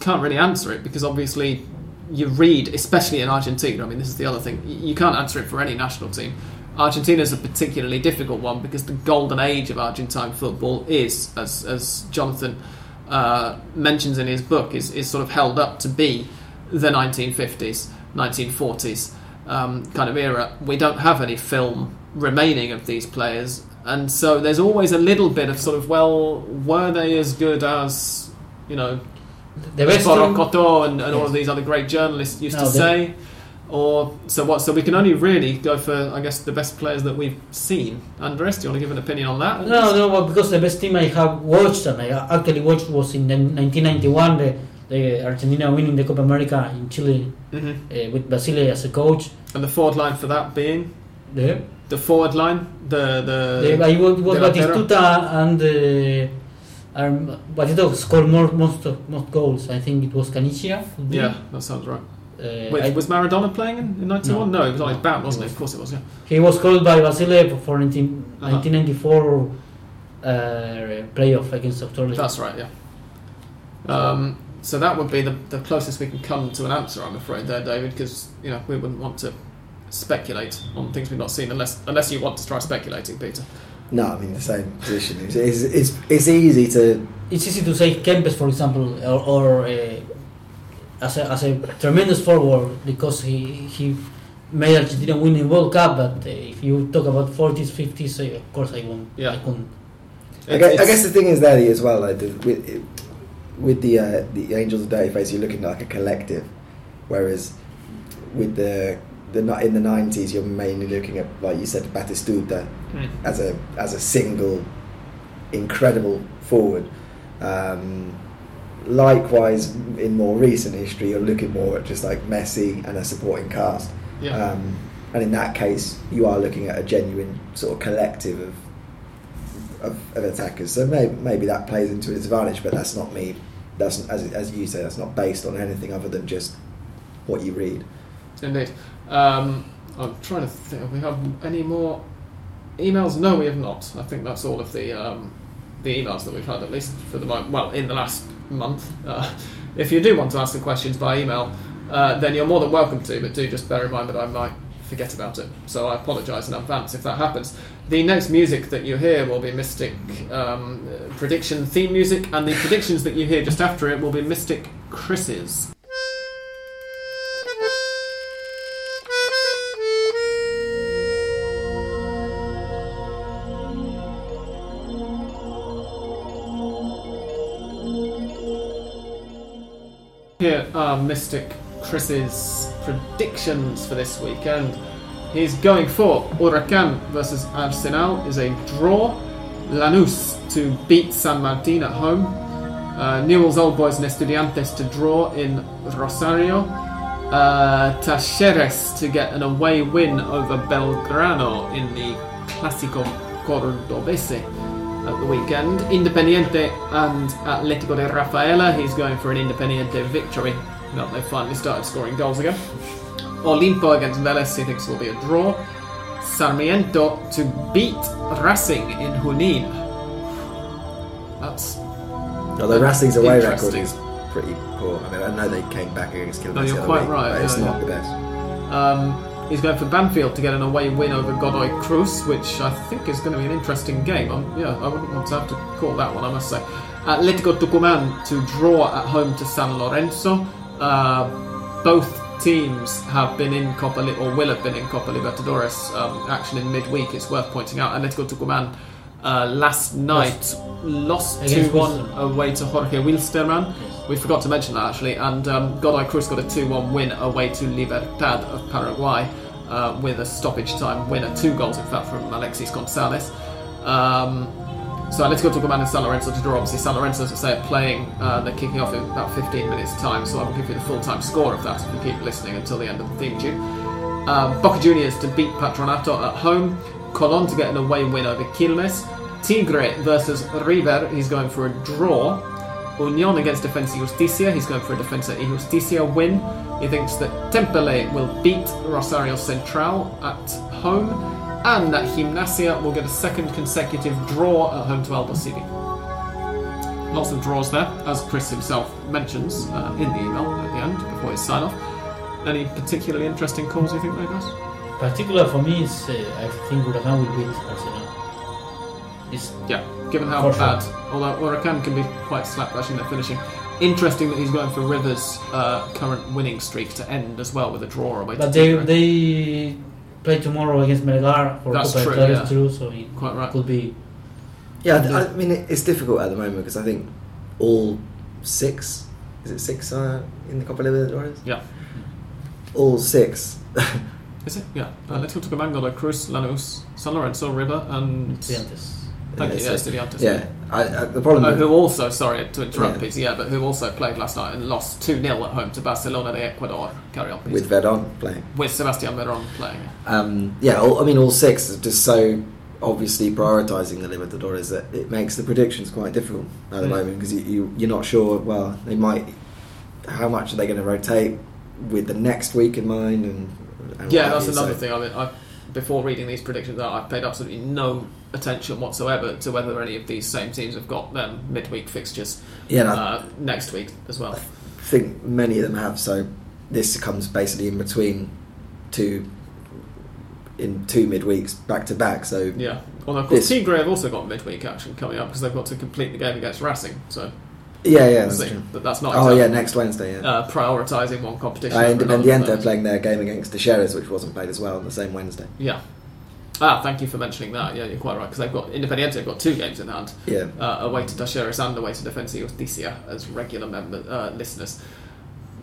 S1: can't really answer it because obviously you read, especially in Argentina. I mean, this is the other thing. You can't answer it for any national team. Argentina is a particularly difficult one because the golden age of Argentine football is, as as Jonathan uh, mentions in his book, is is sort of held up to be the 1950s, 1940s um, kind of era. We don't have any film remaining of these players, and so there's always a little bit of sort of well, were they as good as you know
S3: The
S1: Borocoto and, and all of these other great journalists used
S3: No,
S1: to say? Or so what? So we can only really go for, I guess, the best players that we've seen. Andres, do you want to give an opinion on that?
S3: No, no, but because the best team I have watched and I actually watched was in the 1991, the, the Argentina winning the Copa America in Chile
S1: hmm
S3: uh, with Basile as a coach.
S1: And the forward line for that being
S3: The,
S1: the forward line, the the,
S3: the, I was, was
S1: delantero?
S3: Batistuta and uh, um, Batistuta scored more most of, most goals. I think it was Caniggia.
S1: yeah, that sounds right.
S3: Uh,
S1: Wait,
S3: I-
S1: was Maradona playing in, in '91? No,
S3: No.
S1: he was on his
S3: No.
S1: bat, wasn't he? Of course it was. Yeah.
S3: He was called by Basile for 19,
S1: Uh-huh.
S3: 1994 uh, playoff against Australia.
S1: That's right, yeah. Um, so that would be the, the closest we can come to an answer, I'm afraid, there, David, because you know we wouldn't want to speculate on things we've not seen unless unless you want to try speculating, Peter.
S2: No, I mean the same position. It's, it's, it's, it's easy to.
S3: it's easy to say Kempes, for example, or, or uh, as, a, as a tremendous forward because he he made Argentina win the World Cup. But uh, if you talk about 40s, 50s, uh, of course I won't.
S1: Yeah.
S3: I couldn't.
S2: I guess, I guess the thing is there as well, like the, with with the uh, the Angels of Dirty Face, you're looking like a collective, whereas with the the ni- in the nineties, you're mainly looking at like you said, Batistuta
S1: Hmm.
S2: as a as a single incredible forward. Um, likewise, in more recent history, you're looking more at just like Messi and a supporting cast.
S1: yeah.
S2: Um, and in that case, you are looking at a genuine sort of collective of of, of attackers. So maybe, maybe that plays into its advantage, but that's not me. That's as as you say, that's not based on anything other than just what you read.
S1: Indeed. Um, I'm trying to think. Have we have any more emails? No, we have not. I think that's all of the um, the emails that we've had, at least for the moment. Well, in the last month. Uh, if you do want to ask the questions by email, uh, then you're more than welcome to. But do just bear in mind that I might forget about it. So I apologise in advance if that happens. The next music that you hear will be Mystic um, prediction theme music, and the predictions that you hear just after it will be Mystic Chris's. Are Mystic Chris's predictions for this weekend. He's going for Huracan versus Arsenal is a draw. Lanús to beat San Martin at home. Uh, Newell's Old Boys and Estudiantes to draw in Rosario. Uh, Talleres to get an away win over Belgrano in the Clásico Cordobese at the weekend. Independiente and Atletico de Rafaela, he's going for an Independiente victory. Now they finally started scoring goals again. Olimpo against Vélez, he thinks will be a draw. Sarmiento to beat Racing in Junín. That's
S2: Although Racing's away record is pretty poor. I mean, I know they came back against Kilmarnock.
S1: No, you're quite
S2: week,
S1: right,
S2: but it's
S1: yeah,
S2: not the best.
S1: Um, he's going for Banfield to get an away win over Godoy Cruz, which I think is going to be an interesting game. Um, yeah, I wouldn't want to have to call that one, I must say. Atletico Tucumán to draw at home to San Lorenzo. Uh, both teams have been in Copa Li- or will have been in Copa Libertadores um, action in midweek. It's worth pointing out. Atletico Tucumán uh, last night lost 2 1 away to Jorge Wilstermann. We forgot to mention that actually, and um, Godoy Cruz got a 2 1 win away to Libertad of Paraguay uh, with a stoppage time winner. Two goals, in fact, from Alexis Gonzalez. Um, so Atletico Tucumán and San Lorenzo to draw. Obviously, San Lorenzo, as I say, are playing. Uh, they're kicking off in about 15 minutes' time, so I will give you the full time score of that if you keep listening until the end of the theme tune. Um, Boca Juniors to beat Patronato at home. Colón to get an away win over Quilmes. Tigre versus River. He's going for a draw. Union against Defensa Justicia. He's going for a Defensa y Justicia win. He thinks that Temperley will beat Rosario Central at home. And that Gimnasia will get a second consecutive draw at home to Aldosivi. Lots of draws there, as Chris himself mentions uh, in the email at the end before his sign off. Any particularly interesting calls you think there, guys?
S3: Particular for me is uh, I think Huracan will beat Arsenal. It's
S1: Yeah, given how
S3: For sure.
S1: bad, although Huracan can be quite slapdash in their finishing. Interesting that he's going for Rivers' uh, current winning streak to end as well with a draw away.
S3: but they they play tomorrow against Melgar for
S1: That's
S3: Copa
S1: true,
S3: del
S1: yeah.
S3: true, so it
S1: Quite right.
S3: could be
S2: Yeah, I, I mean it, it's difficult at the moment because I think all six is it six uh, in the Copa Libertadores?
S1: Yeah.
S2: All six.
S1: Is it? Yeah. Uh, Atletico Tucumán, Godoy Cruz, Lanús, San Lorenzo, River, and
S3: Estudiantes.
S1: Thank you,
S2: Yeah,
S1: yeah,
S2: so-
S1: Estudiantes.
S2: yeah, I, I, the problem.
S1: Uh, who also, sorry to interrupt,
S2: Yeah.
S1: Peter, yeah, but who also played last night and lost 2 0 at home to Barcelona de Ecuador. Carry on,
S2: with Veron playing.
S1: With Sebastian Veron playing.
S2: Um, yeah, all, I mean, all six are just so obviously prioritising the Libertadores that it makes the predictions quite difficult at the
S1: Mm.
S2: moment because you, you, you're not sure, well, they might, how much are they going to rotate with the next week in mind? And, and
S1: Yeah, that's another
S2: so-
S1: thing. I mean, I, before reading these predictions, I've paid absolutely no attention whatsoever to whether any of these same teams have got them midweek fixtures
S2: Yeah,
S1: uh, next week as well.
S2: I think many of them have, so this comes basically in between two, in two midweeks back to back, so
S1: Yeah. Although, of course,
S2: This-
S1: Tigre have also got midweek action coming up because they've got to complete the game against Racing. So,
S2: yeah, yeah. That's
S1: see.
S2: true.
S1: But that's not
S2: Oh yeah, next Wednesday. Yeah.
S1: uh, prioritising one competition.
S2: Uh, Independiente are playing their game against the Sheriffs, which wasn't played as well on the same Wednesday.
S1: Yeah. Ah, thank you for mentioning that. Yeah, you're quite right because they've got Independiente have got two games in hand.
S2: Yeah.
S1: uh, away to Talleres and away to Defensa Justicia, as regular member uh, listeners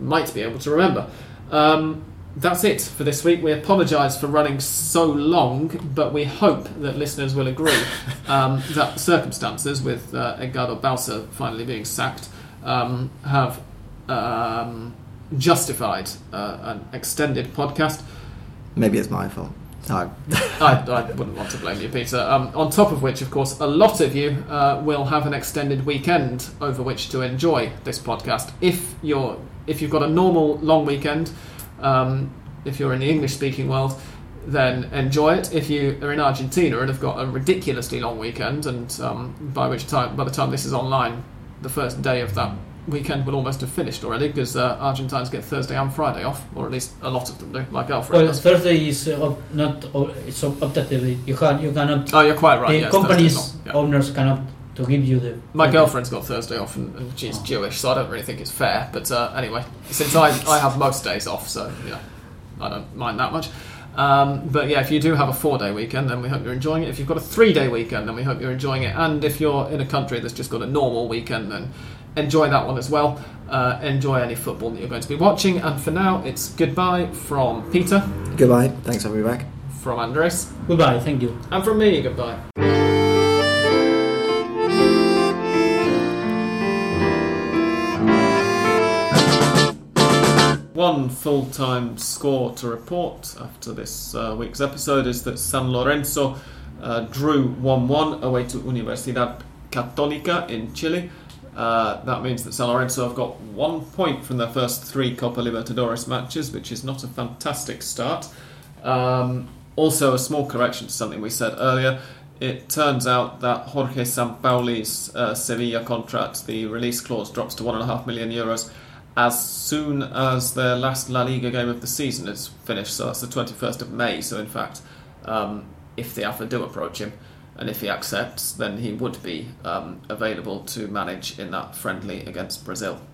S1: might be able to remember. Um, that's it for this week. We apologise for running so long, but we hope that listeners will agree [laughs] um, that circumstances, with uh, Edgardo Bauza finally being sacked, um, have um, justified uh, an extended podcast.
S2: Maybe it's my fault. No. [laughs]
S1: I, I wouldn't want to blame you, Peter. Um, on top of which, of course, a lot of you uh, will have an extended weekend over which to enjoy this podcast. If you're if you've got a normal long weekend, um, if you're in the English-speaking world, then enjoy it. If you are in Argentina and have got a ridiculously long weekend, and um, by which time, by the time this is online, the first day of that weekend will almost have finished already because uh, Argentines get Thursday and Friday off, or at least a lot of them do, like Alfred.
S3: Well,
S1: does.
S3: Thursday is uh, not it's optatively. You can you cannot.
S1: Oh, you're quite right.
S3: the
S1: yes,
S3: companies
S1: not- yeah.
S3: owners cannot to give you the.
S1: My girlfriend's got Thursday off, and, and she's Jewish, so I don't really think it's fair. But uh, anyway, since I, I have most days off, so yeah, I don't mind that much. Um, but yeah, if you do have a four day weekend, then we hope you're enjoying it. If you've got a three day weekend, then we hope you're enjoying it. And if you're in a country that's just got a normal weekend, then enjoy that one as well. Uh, enjoy any football that you're going to be watching. And for now, it's goodbye from Peter,
S2: Goodbye. Thanks for having me back.
S1: from Andres,
S3: Goodbye. Thank you.
S1: and from me, goodbye. One full time score to report after this uh, week's episode is that San Lorenzo uh, drew 1 1 away to Universidad Católica in Chile. Uh, that means that San Lorenzo have got one point from their first three Copa Libertadores matches, which is not a fantastic start. Um, also, a small correction to something we said earlier. It turns out that Jorge Sampaoli's uh, Sevilla contract, the release clause drops to 1.5 million euros as soon as their last La Liga game of the season is finished. So that's the 21st of May. So, in fact, um, if the AFA do approach him and if he accepts, then he would be um, available to manage in that friendly against Brazil.